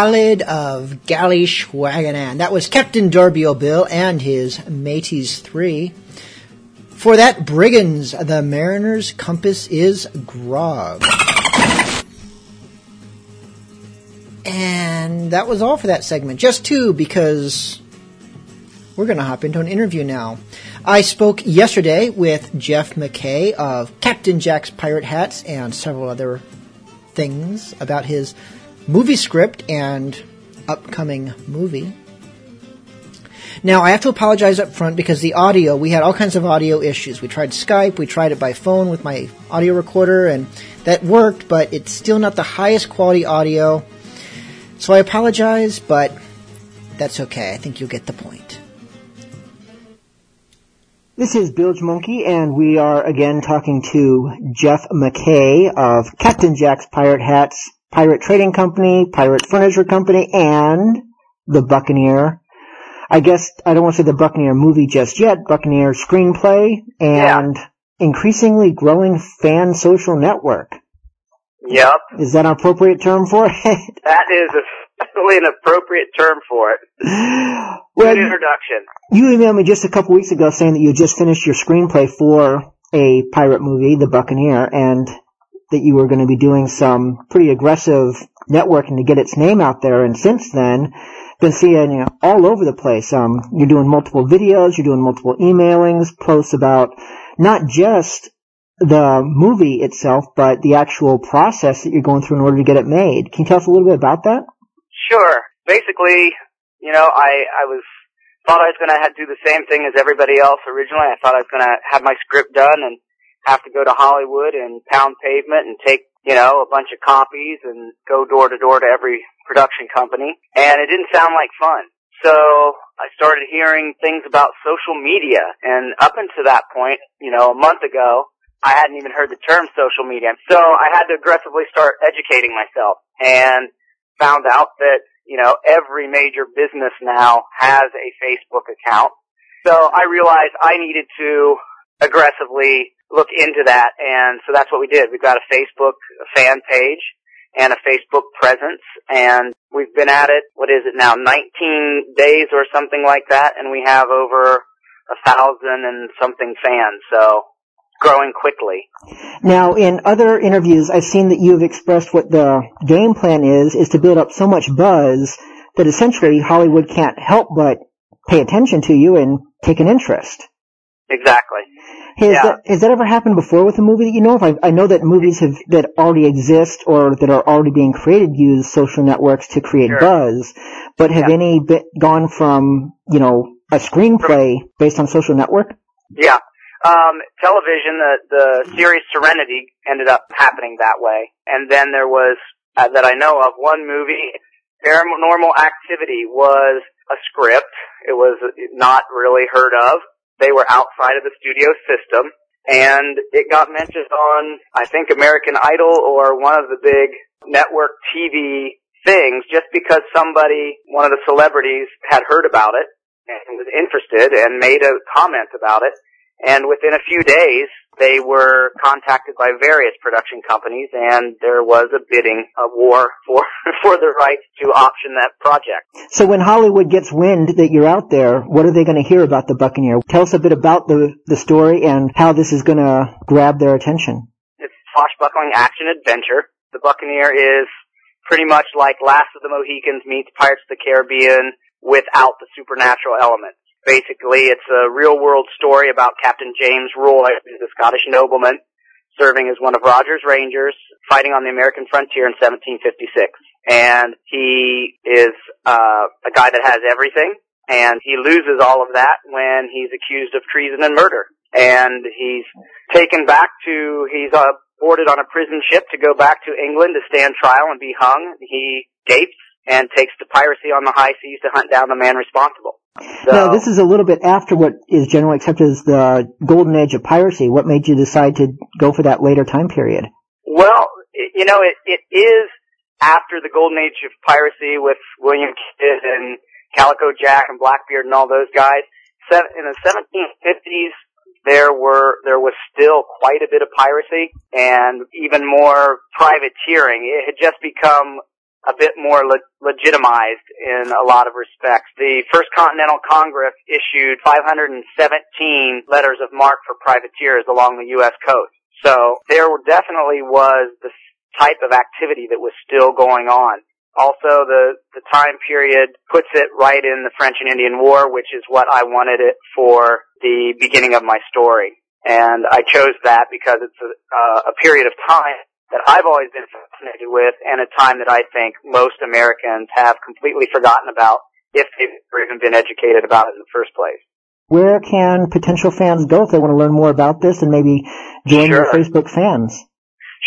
Ballad of Gally Schwaganan. That was Captain Darby O'Bill and his Mateys Three. For that, Brigands, the Mariner's Compass is Grog. And that was all for that segment. Just two, because we're going to hop into an interview now. I spoke yesterday with Jeff McKay of Captain Jack's Pirate Hats and several other things about his movie script and upcoming movie. Now, I have to apologize up front because the audio, we had all kinds of audio issues. We tried Skype, we tried it by phone with my audio recorder, and that worked, but it's still not the highest quality audio. So I apologize, but that's okay. I think you'll get the point. This is Bilge Monkey, and we are again talking to Jeff McKay of Captain Jack's Pirate Hats, Pirate Trading Company, Pirate Furniture Company, and the Buccaneer. I guess I don't want to say the Buccaneer movie just yet, Buccaneer screenplay, and increasingly growing fan social network. Yep, Is that an appropriate term for it? [LAUGHS] that is definitely an appropriate term for it. Well, Good introduction. You emailed me just a couple weeks ago saying that you had just finished your screenplay for a pirate movie, The Buccaneer, and that you were going to be doing some pretty aggressive networking to get its name out there. And since then, been seeing you all over the place. Um, you're doing multiple videos, you're doing multiple emailings, posts about not just the movie itself, but the actual process that you're going through in order to get it made. Can you tell us a little bit about that? Sure. Basically, you know, I I was thought I was going to do the same thing as everybody else originally. I thought I was going to have my script done and have to go to Hollywood and pound pavement and take you know a bunch of copies and go door to door to every production company. And it didn't sound like fun. So I started hearing things about social media, and up until that point, you know, a month ago, I hadn't even heard the term social media. So I had to aggressively start educating myself and found out that, you know, every major business now has a Facebook account. So I realized I needed to aggressively look into that and so that's what we did. We've got a Facebook fan page and a Facebook presence and we've been at it, what is it now, 19 days or something like that and we have over a thousand and something fans. So growing quickly. Now, in other interviews, I've seen that you have expressed what the game plan is, is to build up so much buzz that essentially Hollywood can't help but pay attention to you and take an interest. Exactly. Has, Yeah. that, has that ever happened before with a movie that you know of? I, I know that movies have, that already exist or that are already being created use social networks to create Sure. buzz, but have any bit gone from, you know, a screenplay based on social network? Yeah. Um, television, the, the series Serenity ended up happening that way. And then there was, uh, that I know of, one movie, Paranormal Activity was a script. It was not really heard of. They were outside of the studio system. And it got mentioned on, I think, American Idol or one of the big network TV things just because somebody, one of the celebrities, had heard about it and was interested and made a comment about it. And within a few days, they were contacted by various production companies, and there was a bidding, a war [LAUGHS] for for the rights to option that project. So when Hollywood gets wind that you're out there, what are they going to hear about the Buccaneer? Tell us a bit about the, the story and how this is going to grab their attention. It's swashbuckling action adventure. The Buccaneer is pretty much like Last of the Mohicans meets Pirates of the Caribbean without the supernatural elements. Basically, it's a real world story about Captain James Roy, who's a Scottish nobleman, serving as one of Rogers' Rangers, fighting on the American frontier in 1756. And he is uh, a guy that has everything, and he loses all of that when he's accused of treason and murder. And he's taken back to, he's uh, boarded on a prison ship to go back to England to stand trial and be hung. He escapes and takes to piracy on the high seas to hunt down the man responsible. So, Now, this is a little bit after what is generally accepted as the golden age of piracy. What made you decide to go for that later time period? Well, you know, it, it is after the golden age of piracy with William Kidd and Calico Jack and Blackbeard and all those guys. In the 1750s, there were there was still quite a bit of piracy and even more privateering. It had just become a bit more le- legitimized in a lot of respects. The First Continental Congress issued 517 letters of marque for privateers along the U.S. coast. So there definitely was this type of activity that was still going on. Also, the, the time period puts it right in the French and Indian War, which is what I wanted it for the beginning of my story. And I chose that because it's a, uh, a period of time that I've always been fascinated with and a time that I think most Americans have completely forgotten about if they've even been educated about it in the first place. Where can potential fans go if they want to learn more about this and maybe join your Facebook fans?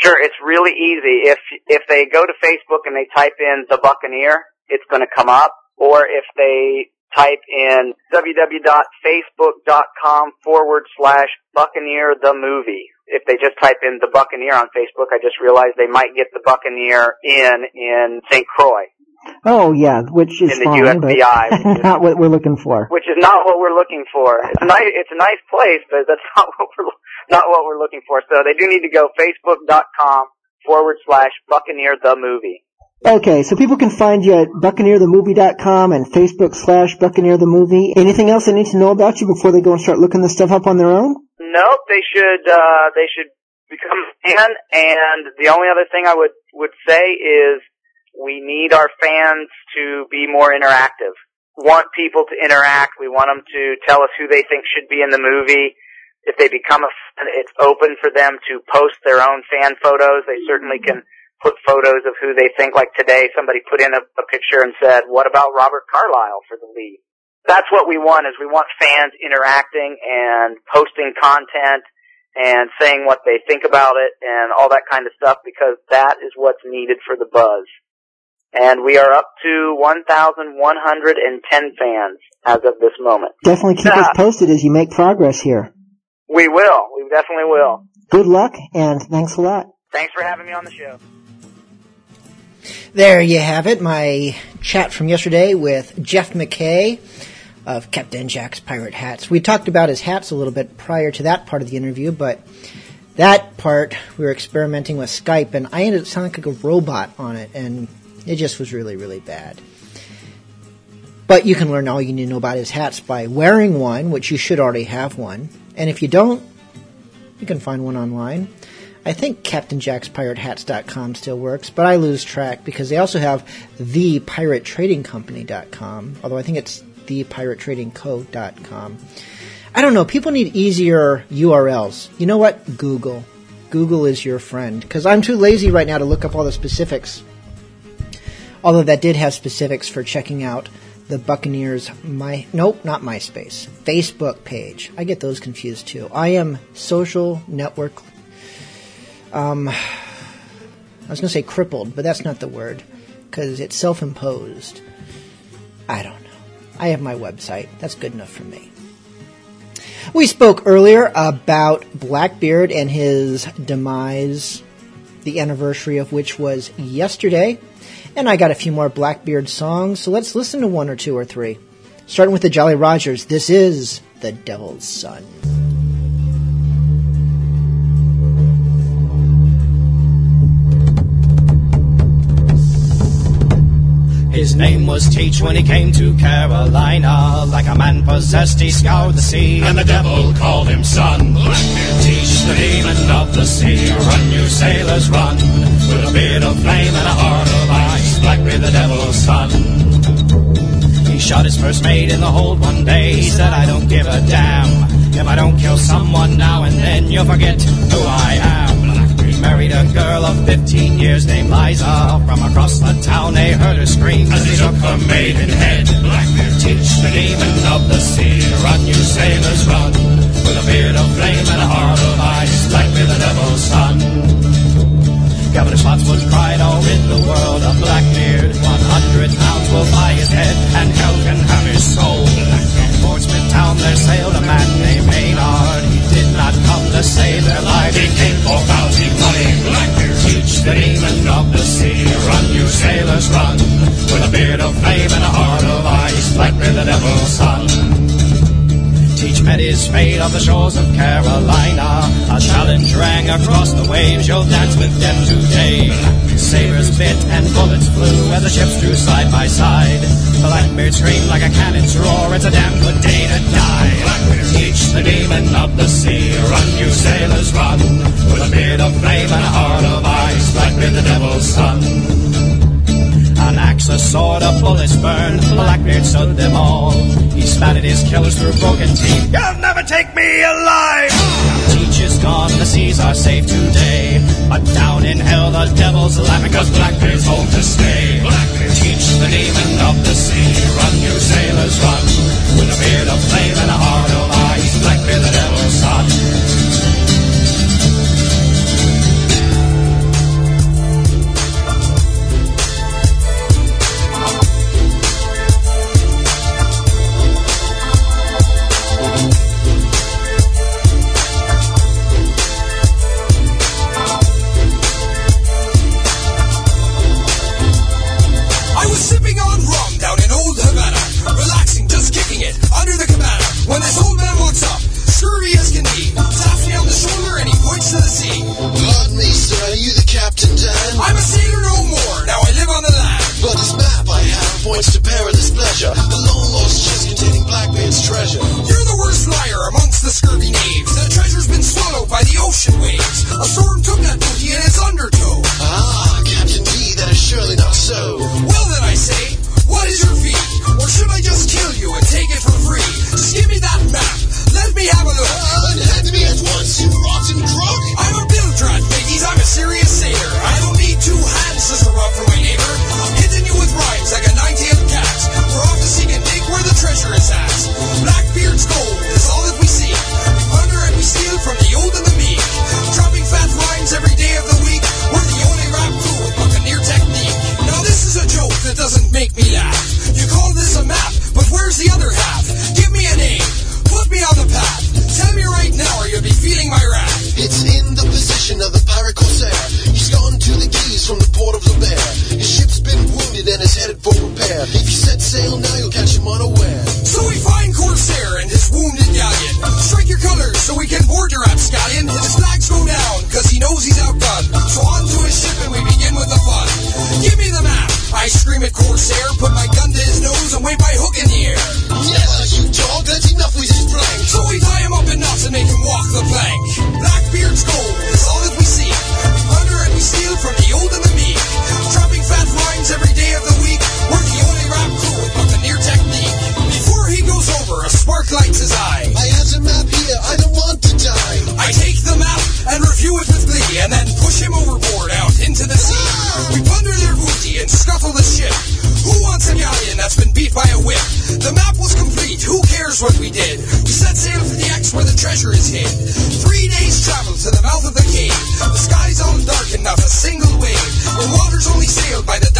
Sure, it's really easy. If if they go to Facebook and they type in the Buccaneer, it's going to come up. Or if they type in www.facebook.com forward slash Buccaneer the movie. If they just type in the Buccaneer on Facebook, I just realized they might get the Buccaneer in in St. Croix, Oh yeah, which is In the fine, USVI, but [LAUGHS] not what we're looking for. which is not what we're looking for. It's a nice it's a nice place, but that's [LAUGHS] not what we're not what we're looking for. So they do need to go facebook.com forward slash Buccaneer the movie. Okay, so people can find you at buccaneerthemovie.com and Facebook slash Buccaneer the Movie. Anything else they need to know about you before they go and start looking this stuff up on their own? Nope, they should uh they should become fan and the only other thing I would would say is we need our fans to be more interactive. Want people to interact. We want them to tell us who they think should be in the movie. If they become a fan, it's open for them to post their own fan photos. They certainly can put photos of who they think. Like today, somebody put in a, a picture and said, "What about Robert Carlyle for the lead?" That's what we want. Is we want fans interacting and posting content and saying what they think about it and all that kind of stuff because that is what's needed for the buzz. And we are up to 1,110 fans as of this moment. Definitely keep us [LAUGHS] posted as you make progress here. We will. We definitely will. Good luck and thanks a lot. Thanks for having me on the show. There you have it, my chat from yesterday with Jeff McKay of Captain Jack's Pirate Hats. We talked about his hats a little bit prior to that part of the interview, but that part we were experimenting with Skype and I ended up sounding like a robot on it and it just was really, really bad. But you can learn all you need to know about his hats by wearing one, which you should already have one. And if you don't, you can find one online. I think CaptainJacksPirateHats.com still works, but I lose track because they also have ThePirateTradingCompany.com, although I think it's ThePirateTradingCo.com. I don't know. People need easier URLs. You know what? Google. Google is your friend because I'm too lazy right now to look up all the specifics. Although that did have specifics for checking out the Buccaneers my nope, not MySpace. Facebook page. I get those confused too. I am social network um I was going to say crippled, but that's not the word cuz it's self-imposed. I don't. I have my website. That's good enough for me. We spoke earlier about Blackbeard and his demise, the anniversary of which was yesterday. And I got a few more Blackbeard songs, so let's listen to one or two or three. Starting with the Jolly Rogers, this is The Devil's Son. His name was Teach when he came to Carolina. Like a man possessed, he scoured the sea. And the devil called him son. Teach, the demon of the sea. Run, you sailors, run. With a beard of flame and a heart of ice. Blackbeard, the devil's son. He shot his first mate in the hold one day. He said, I don't give a damn. If I don't kill someone now and then, you'll forget who I am. Married a girl of 15 years named Liza. From across the town, they heard her scream as he took her maiden head. Blackbeard Teach the demon of the sea. Run, you sailors, run. With a beard of flame and a heart of ice. Blackbeard, the devil's son. Governor Spotswood cried, all in the world of Blackbeard. One hundred pounds will buy his head, and hell can have his soul. From Portsmouth town there sailed a man named Maynard. To save their lives, he came for bounty money. Blackbeard, Teach the demon of the sea. Run, you sailors, run. With a beard of flame and a heart of ice. Blackbeard, the devil's son. Teach met his fate on the shores of Carolina. A challenge rang across the waves, you'll dance with death today. Sabers bit and bullets flew as the ships drew side by side. The blackbeard screamed like a cannon's roar, it's a damn good day to die. Blackbeard, Teach the demon of the sea, run you sailors run. With a beard of flame and a heart of ice, Blackbeard the devil's son. An axe, a sword, a bullets burn. Blackbeard stood them all. He spat at his killers through broken teeth. You'll never take me alive! Teach is gone, the seas are safe today. But down in hell, the devil's laughing, cause Blackbeard's home to stay. Blackbeard, Teach the demon of the sea. Run, you sailors, run. With a beard of flame and a heart of ice. Blackbeard, the devil's son. I'm a sailor no more, now I live on the land. But this map I have points to perilous pleasure, the long lost chest containing Blackbeard's treasure. You're the worst liar amongst the scurvy knaves. That treasure's been swallowed by the ocean waves. A storm took that booty in its undertow. Ah, Captain D, that is surely not so. Well then I say, what is your fee? Or should I just kill you and take it for free? Just give me that map, let me have a look. Unhand me at once, you rotten so we can board your rapscallion. His flags go down cause he knows he's outgunned. So on to his ship and we begin with the fun. Give me the map. I scream at Corsair, put my gun to his nose and wave my hook in the air. Never, you dog, that's enough with his flank. So we tie him up in knots and make him walk the plank. Blackbeard's gold X where the is hid. Three days travel to the mouth of the cave. The sky's all dark and not a single wave. The water's only sailed by the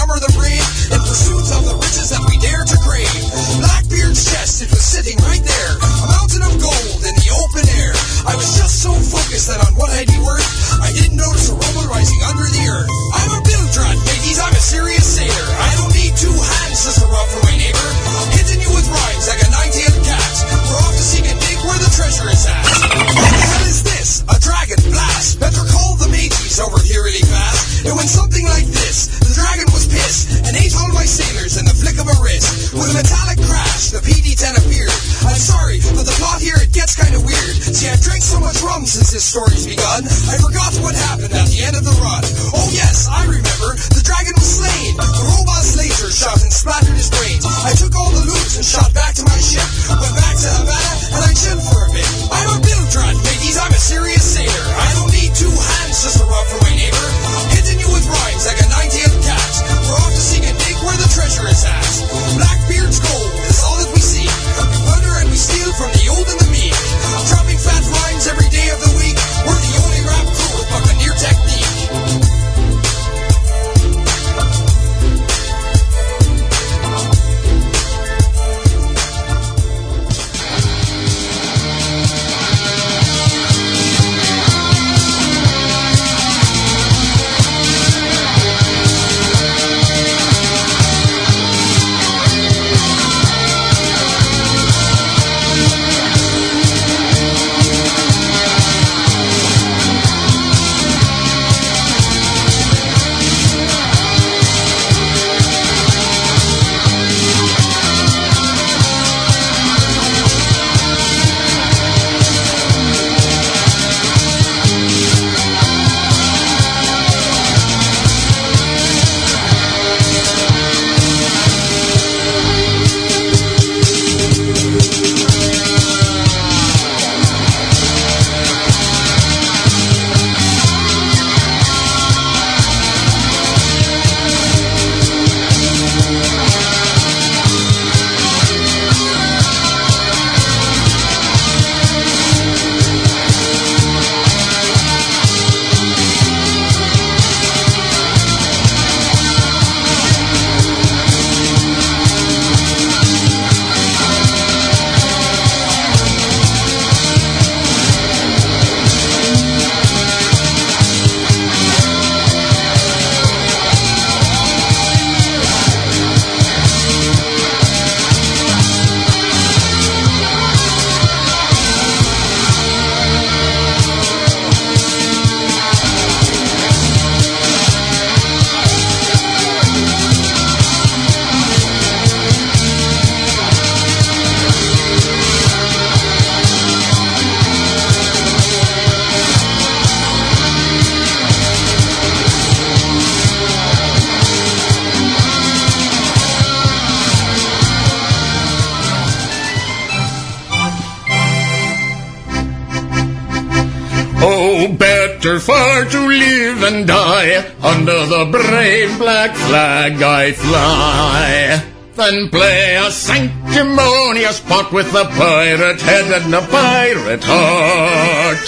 Better far to live and die under the brave black flag I fly than play a sanctimonious pot with the pirate head and the pirate heart.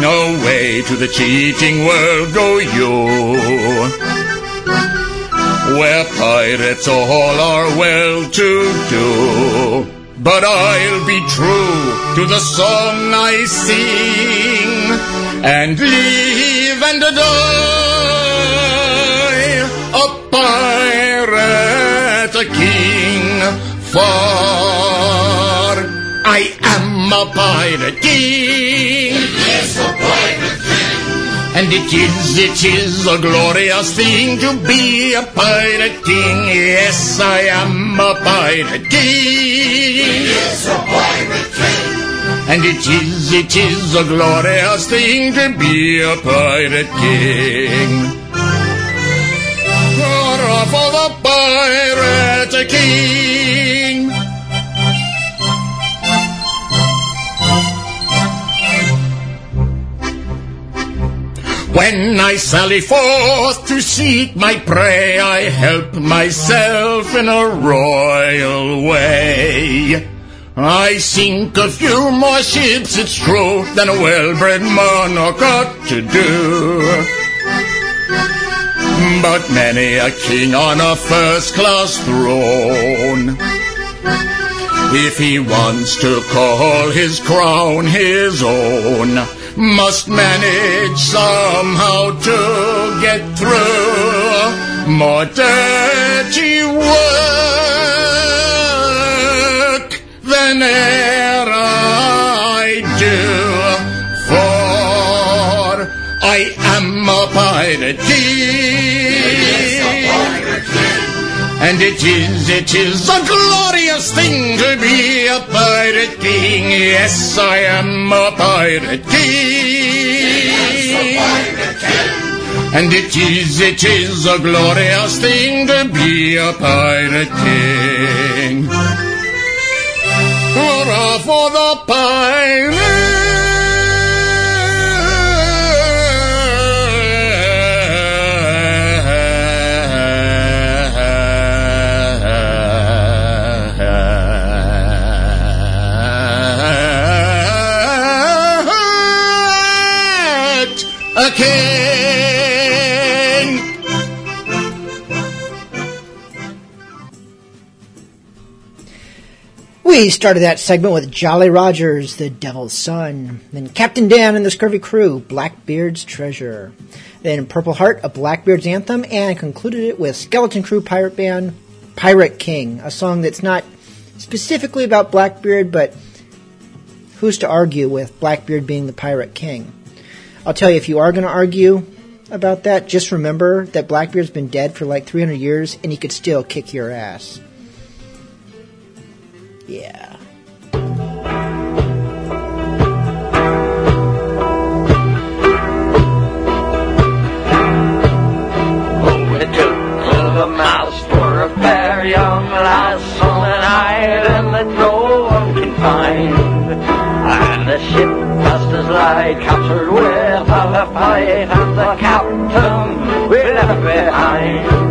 No way to the cheating world go you, where pirates all are well to do. But I'll be true to the song I sing and live and die a pirate, king. For I am a pirate king. Yes, a pirate king. And it is, it is a glorious thing to be a pirate king. Yes, I am a pirate king. Yes, a pirate king. And it is, it is a glorious thing to be a pirate king. Hurrah for the pirate king. When I sally forth to seek my prey, I help myself in a royal way. I sink a few more ships, it's true, than a well-bred monarch ought to do. But many a king on a first-class throne, if he wants to call his crown his own, must manage somehow to get through more dirty work than e'er I do. For I am a pirate And it is, it is a glorious thing to be a pirate king. Yes, I am a pirate king. And it is, it is a glorious thing to be a pirate king. Hurrah for the pirate We started that segment with Jolly Rogers, the Devil's Son. Then Captain Dan and the Scurvy Crew, Blackbeard's Treasure. Then Purple Heart, a Blackbeard's Anthem, and concluded it with Skeleton Crew Pirate Band, Pirate King, a song that's not specifically about Blackbeard, but who's to argue with Blackbeard being the Pirate King? I'll tell you, if you are going to argue about that, just remember that Blackbeard's been dead for like 300 years and he could still kick your ass. Yeah. Mouse for a fair young lass on an island that no one can find. And the ship passed us like captured without a fight, and the captain we left behind.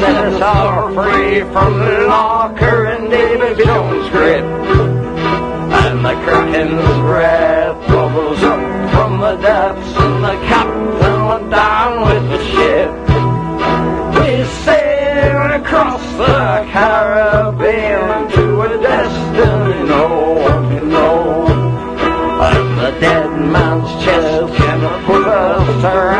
Set us all free from the locker and Davy Jones' grip. And the curtain's breath bubbles up from the depths, and the captain went down with the ship. We sailed across the Caribbean to a destiny no one can know. And the dead man's chest can put us to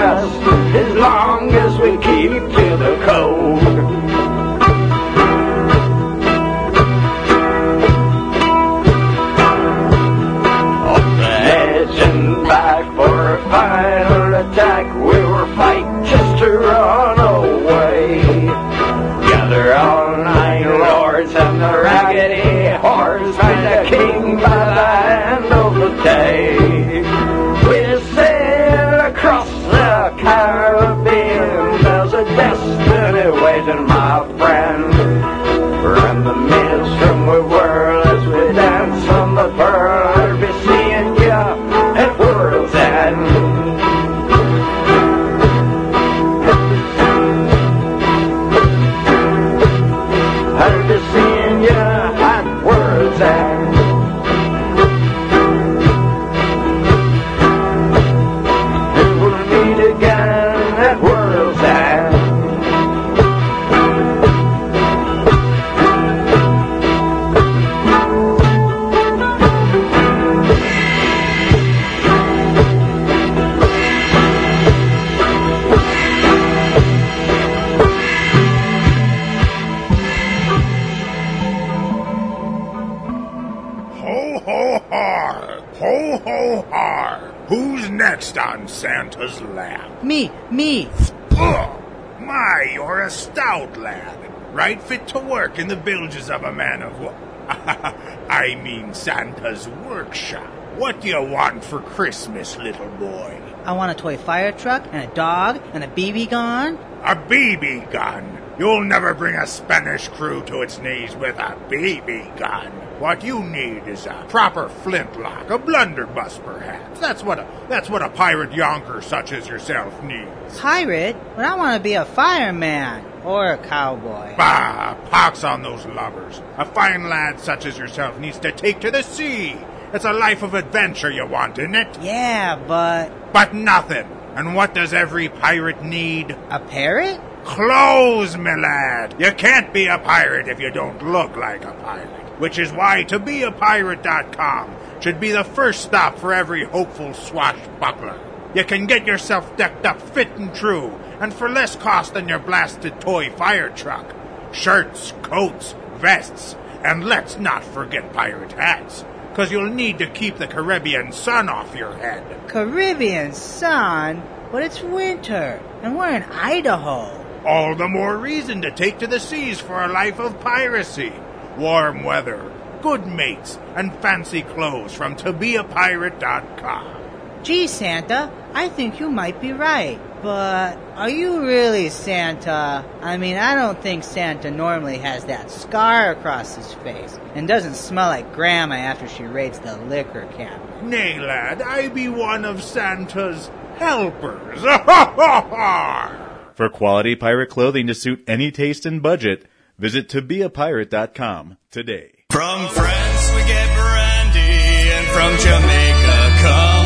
Right fit to work in the bilges of a man of war. [LAUGHS] I mean Santa's workshop. What do you want for Christmas, little boy? I want a toy fire truck and a dog and a BB gun. A BB gun? You'll never bring a Spanish crew to its knees with a BB gun. What you need is a proper flintlock, a blunderbuss, perhaps. That's what a that's what a pirate yonker such as yourself needs. Pirate? But I want to be a fireman or a cowboy. Bah! Pox on those lubbers. A fine lad such as yourself needs to take to the sea. It's a life of adventure you want, isn't it? Yeah, but But nothing. And what does every pirate need? a parrot? Clothes, my lad. You can't be a pirate if you don't look like a pirate. Which is why tobeapirate.com should be the first stop for every hopeful swashbuckler. You can get yourself decked up fit and true, and for less cost than your blasted toy fire truck. Shirts, coats, vests, and let's not forget pirate hats, cause you'll need to keep the Caribbean sun off your head. Caribbean sun? But it's winter, and we're in Idaho. All the more reason to take to the seas for a life of piracy. Warm weather, good mates, and fancy clothes from tobeapirate.com. Gee, Santa, I think you might be right. But are you really Santa? I mean, I don't think Santa normally has that scar across his face and doesn't smell like Grandma after she raids the liquor cabinet. Nay, lad, I be one of Santa's helpers. [LAUGHS] For quality pirate clothing to suit any taste and budget, visit tobeapirate.com today. From France we get brandy, and from Jamaica comes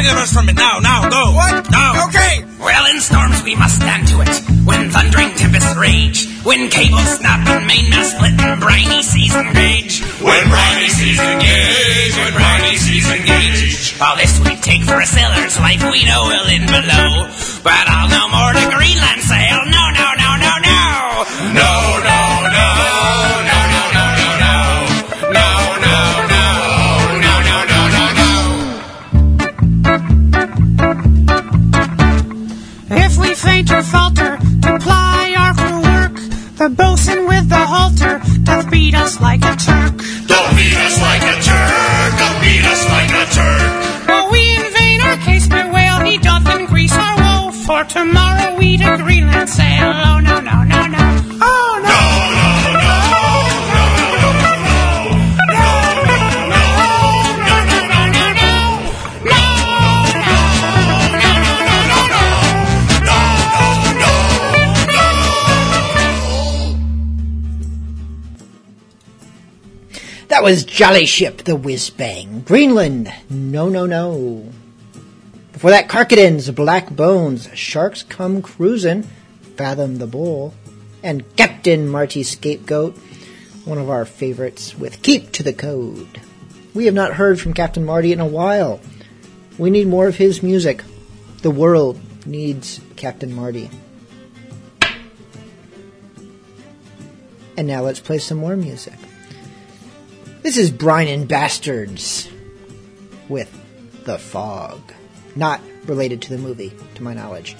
Sing a us from it now, now, go. What? Now. Okay. Well, in storms we must stand to it. When thundering tempests rage, when cables snap and mainmast tomorrow we to Greenland sail. Oh, no, no, no, no. Oh, no. That was Jolly Ship the Whiz Bang. Greenland, no, no, no. Before that, Carcadin's Black Bones, Sharks Come Cruisin', Fathom the Bull, and Captain Marty Scapegoat, one of our favorites, with Keep to the Code. We have not heard from Captain Marty in a while. We need more of his music. The world needs Captain Marty. And now let's play some more music. This is Brian and Bastards with The Fog. Not related to the movie, to my knowledge.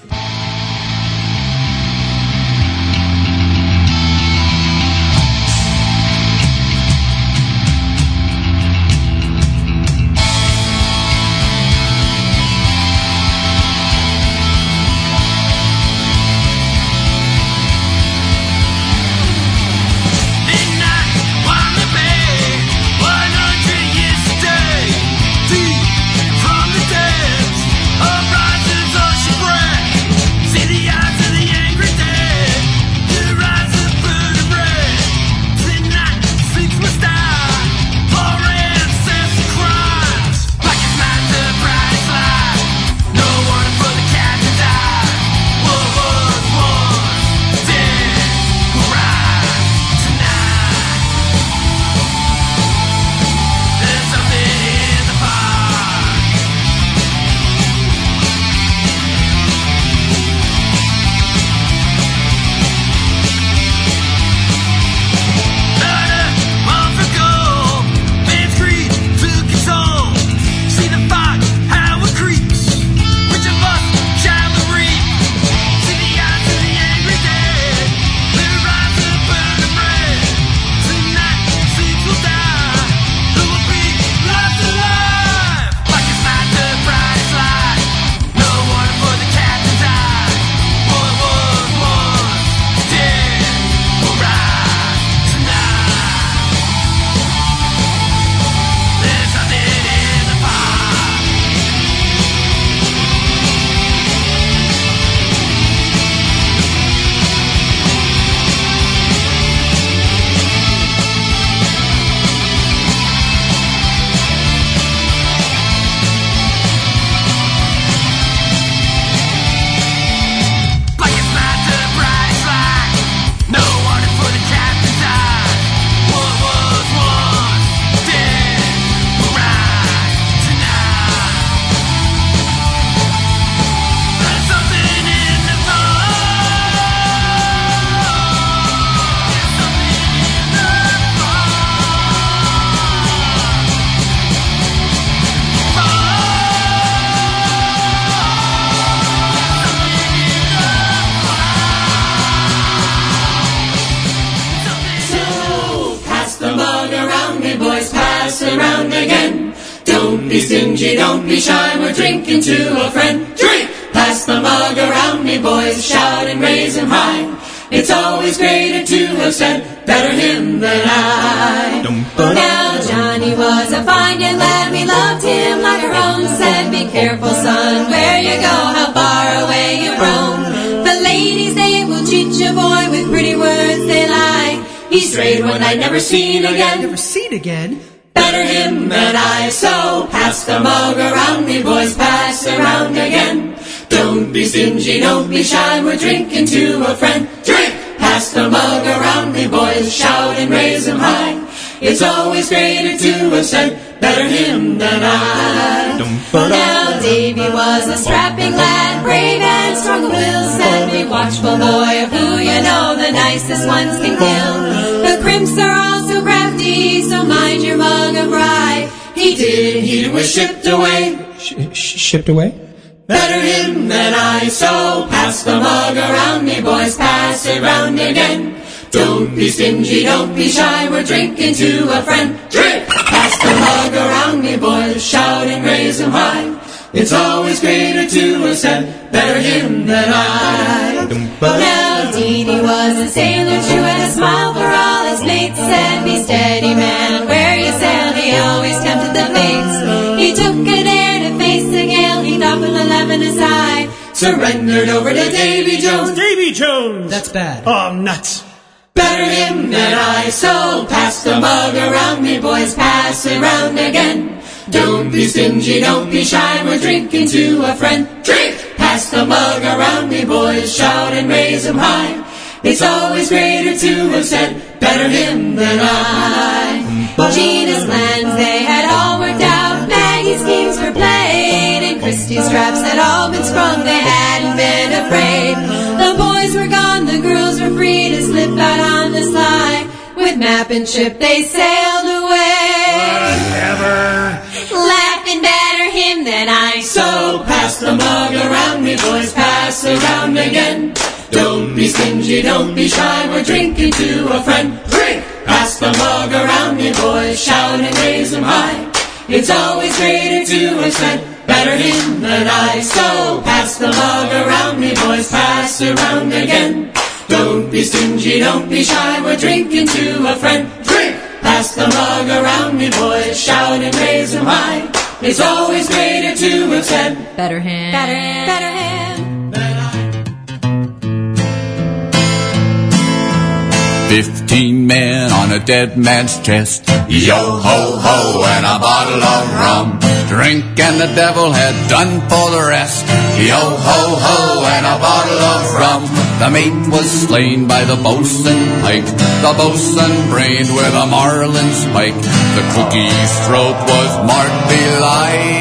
Don't be stingy, don't be shy, we're drinking to a friend. Drink! Pass the mug around me, boys, shout and raise him high. It's always greater to have said, better him than I. Now Johnny was a fine young lad, we loved him like our own. Said, be careful, son, where you go, how far away you roam. The ladies, they will cheat you, boy, with pretty words they lie. He strayed one night, never seen again. Never seen again? Better him than I, so pass the mug around me, boys, pass around again. Don't be stingy, don't be shy, we're drinking to a friend. Drink! Pass the mug around me, boys, shout and raise him high. It's always greater to have said, better him than I. Now Davy was a strapping lad, brave and strong of will. Said, be watchful, boy, of who you know the nicest ones can kill. The crimps are also crafty, so mind your mug of rye. He did, he was shipped away. shipped away? Better him than I, so pass the mug around me, boys, pass it round again. Don't be stingy, don't be shy, we're drinking to a friend. Drink! Pass the mug around me, boys, shout and raise him high. It's always greater to have said, better him than I. Now Dee was a sailor true and a smile for all his mates with a lemon. Surrendered over to Davy Jones. Davy Jones! That's bad. Oh, nuts. Better him than I, so pass the mug around me, boys, pass it round again. Don't be stingy, don't be shy, we're drinking to a friend. Drink! Pass the mug around me, boys, shout and raise 'em high. It's always greater to have said, better him than I. Gina's plans they had all worked out. Maggie's schemes were all been sprung, they hadn't been afraid. The boys were gone, the girls were free to slip out on the sly. With map and ship they sailed away. Laughing better him than I. So pass the mug around me, boys, pass around again. Don't be stingy, don't be shy, we're drinking to a friend. Drink! Pass the mug around me, boys, shout and raise 'em high. It's always greater to have said, better him than I. So pass the mug around me, boys, pass around again. Don't be stingy, don't be shy, we're drinking to a friend. Drink! Pass the mug around me, boys, shout and raise raise 'em high. It's always greater to have said, Better him. better him, better him. Fifteen men on a dead man's chest. Yo ho ho and a bottle of rum. Drink and the devil had done for the rest. Yo ho ho and a bottle of rum. The mate was slain by the bosun pike. The bosun brained with a marlin spike. The cookie's throat was marked belike.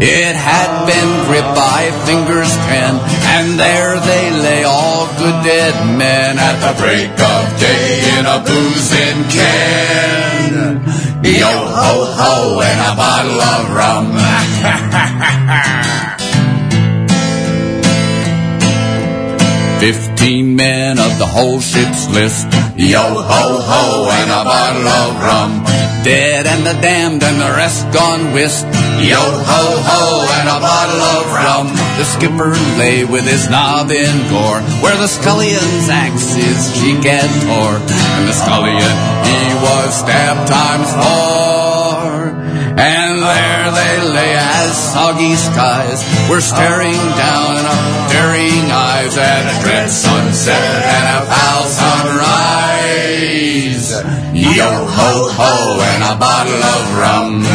It had been gripped by fingers ten, and there they lay, all good dead men, at the break of day in a boozing can. Yo ho ho and a bottle of rum. [LAUGHS] Fifteen men of the whole ship's list. Yo ho ho and a bottle of rum. Dead and the damned and the rest gone whist. Yo ho ho and a bottle of rum. The skipper lay with his knob in gore, where the scullion's axe his cheek had tore. And the scullion, he was stabbed times four. And there they lay as soggy skies were staring down in a daring eyes at a dread sunset and a foul sunrise. Yo ho ho and a bottle of rum. [LAUGHS]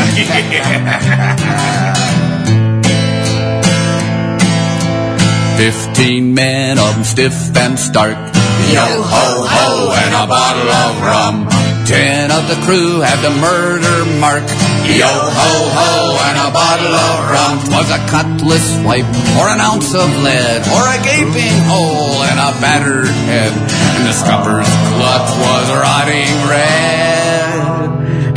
Fifteen men of them stiff and stark. Yo ho ho and a bottle of rum. Ten of the crew had to murder Mark. Yo ho ho and a bottle of rum. 'Twas a cutlass swipe or an ounce of lead or a gaping hole in a battered head. And the scupper's clutch was rotting red.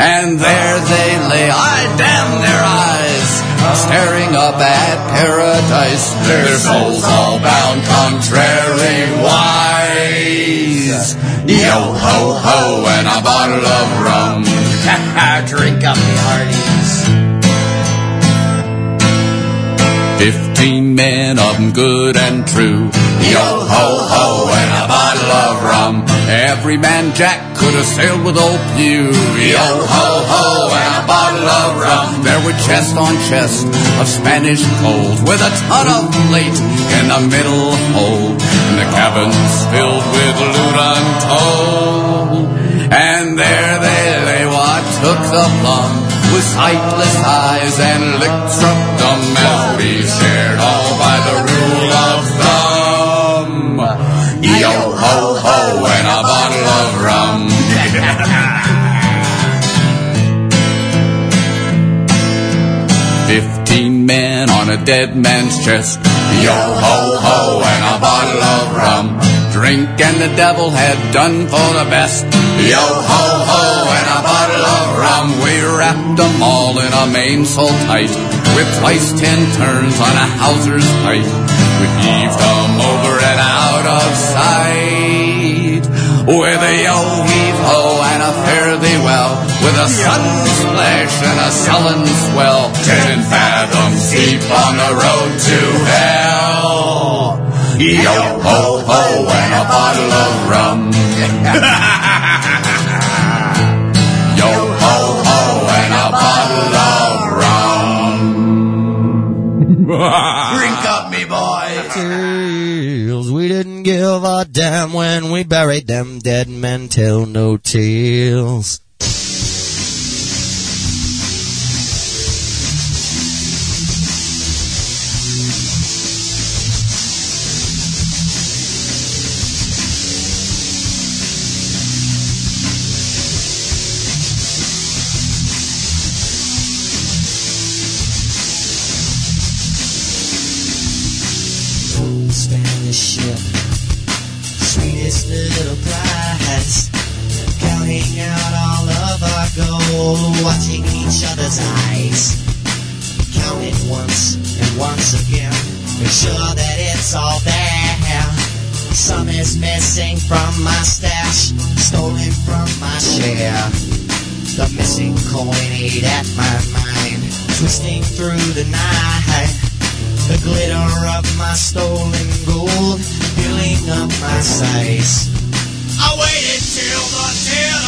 And there they lay, I damn their eyes, staring up at paradise. Their souls all bound contrary wise. Yo ho ho and a bottle of rum. [LAUGHS] Drink up, me hearties. Fifteen men of 'em good and true. Yo ho ho and a bottle of rum. Every man Jack could have sailed with old Pew. Yo ho ho and a bottle of rum. There were chest on chest of Spanish gold with a ton of plate in the middle hold. And the cabins filled with loot untold. And there they lay what took the plum with sightless eyes and lips struck dumb as we shared all by the rule of thumb. Yo ho ho and a bottle of rum. [LAUGHS] Fifteen men on a dead man's chest. Yo ho ho and a bottle of rum. Drink and the devil had done for the best. Yo ho ho and a bottle of rum. We wrapped them all in a mainsail tight. With twice ten turns on a hawser's pipe. We heaved them over and out of sight. With a yo heave ho and a fare thee well. With a sudden splash and a sullen swell. Ten fathoms deep on the road to hell. Yo ho ho and a bottle of rum. [LAUGHS] [LAUGHS] Drink up, me boy. Teals. We didn't give a damn when we buried them dead men. Tell no tales. each other's eyes. Count it once and once again. Make sure that it's all there. Some is missing from my stash, stolen from my share. The missing coin ate at my mind, twisting through the night. The glitter of my stolen gold, filling up my sights. I waited till the tears.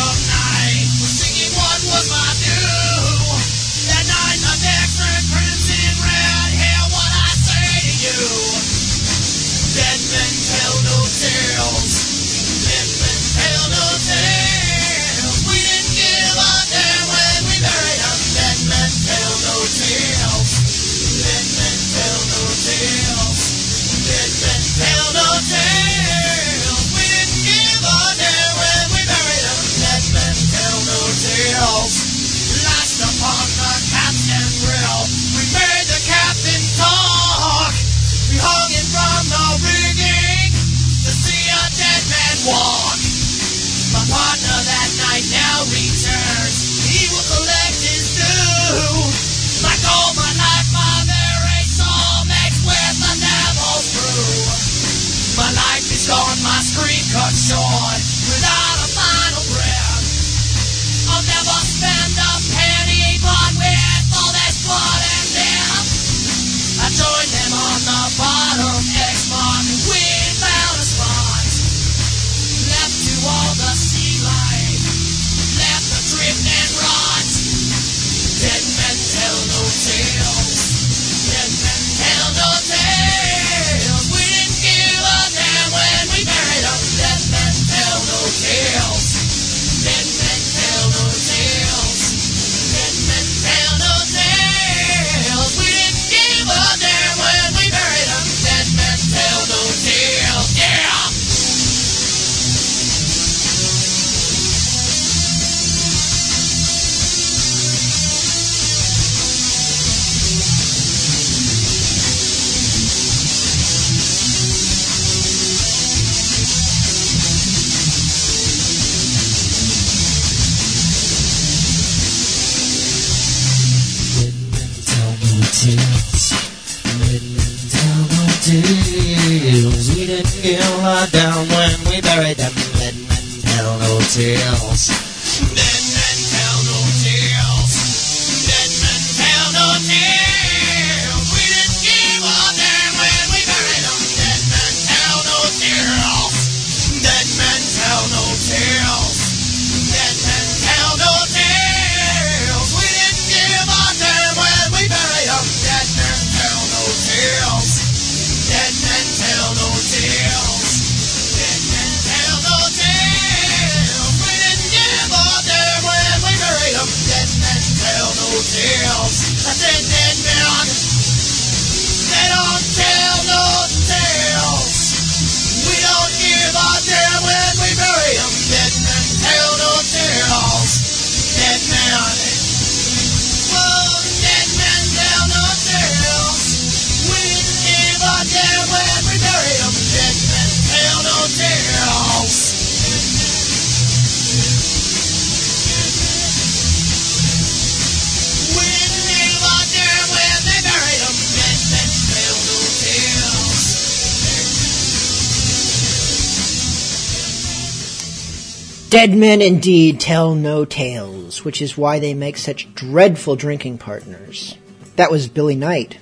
men indeed tell no tales, which is why they make such dreadful drinking partners. That was Billy Knight.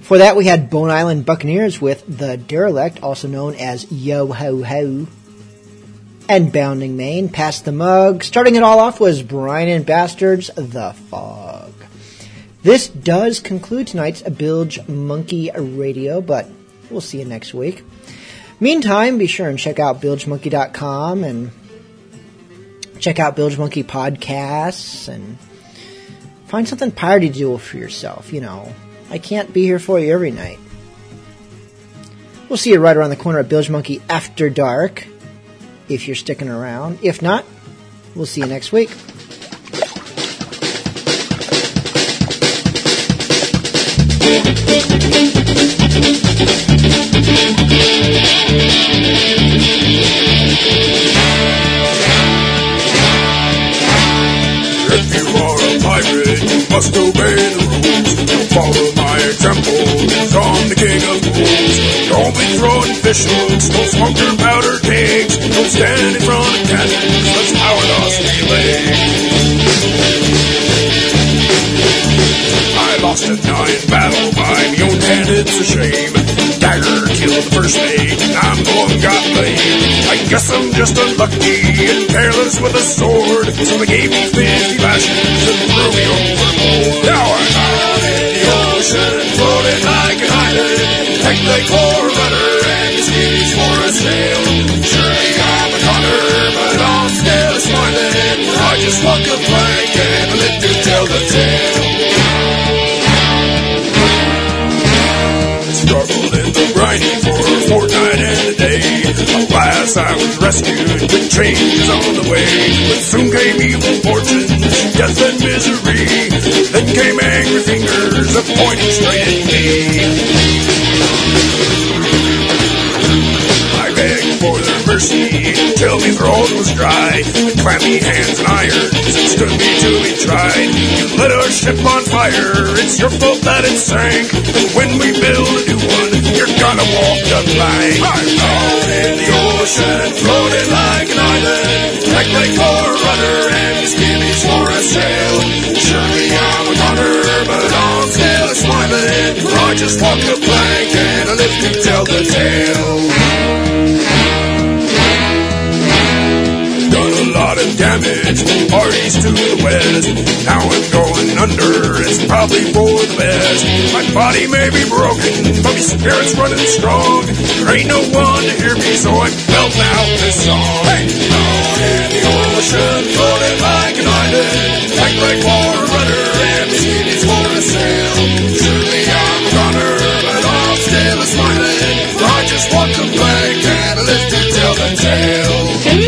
For that, we had Bone Island Buccaneers with The Derelict, also known as Yo Ho Ho. And Bounding Main. Past the Mug. Starting it all off was Brian and Bastards, The Fog. This does conclude tonight's Bilge Monkey Radio, but we'll see you next week. Meantime, be sure and check out bilgemonkey.com and check out Bilge Monkey podcasts and find something party to do for yourself. You know, I can't be here for you every night. We'll see you right around the corner at Bilge Monkey after dark if you're sticking around. If not, we'll see you next week. Thank you are a pirate, you must obey the rules. Don't follow my example, cause I'm the king of fools. Don't be throwing fish hooks, don't smoke your powder kegs. Don't stand in front of cannons, ought to be laid. I lost a giant battle by hand, it's a shame. Dagger killed the first mate, I'm one got blamed. I guess I'm just unlucky and careless with a sword, so they gave me 50 lashes and threw me overboard. Now I'm out in the ocean, floating like an island. Heck, they for a rudder and the skis for a sail. Surely I'm a conner, but I'm still smiling. I just walk a plank Alas, I was rescued, good changes on the way. But soon came evil fortunes, death and misery. Then came angry fingers, pointing straight at me. For their mercy till me throat was dry. And clammy hands and irons it stood me to be tried. You lit our ship on fire, it's your fault that it sank. And when we build a new one, you're gonna walk the plank. I'm out in the ocean, floating like an island. Like for a rudder and skimmies for a sail. Surely I'm a gunner, but I'm still smiling. I just walk the plank and I live to tell the tale. Lot of damage, parties to the west. Now I'm going under, it's probably for the best. My body may be broken, but my spirit's running strong. There ain't no one to hear me, so I'm belting out this song. Hey, out in the ocean, floating like an island. Like like a rudder, and the is for a sail. Surely I'm a gunner, but I'm still smiling. I just plank and I live to tell the tale.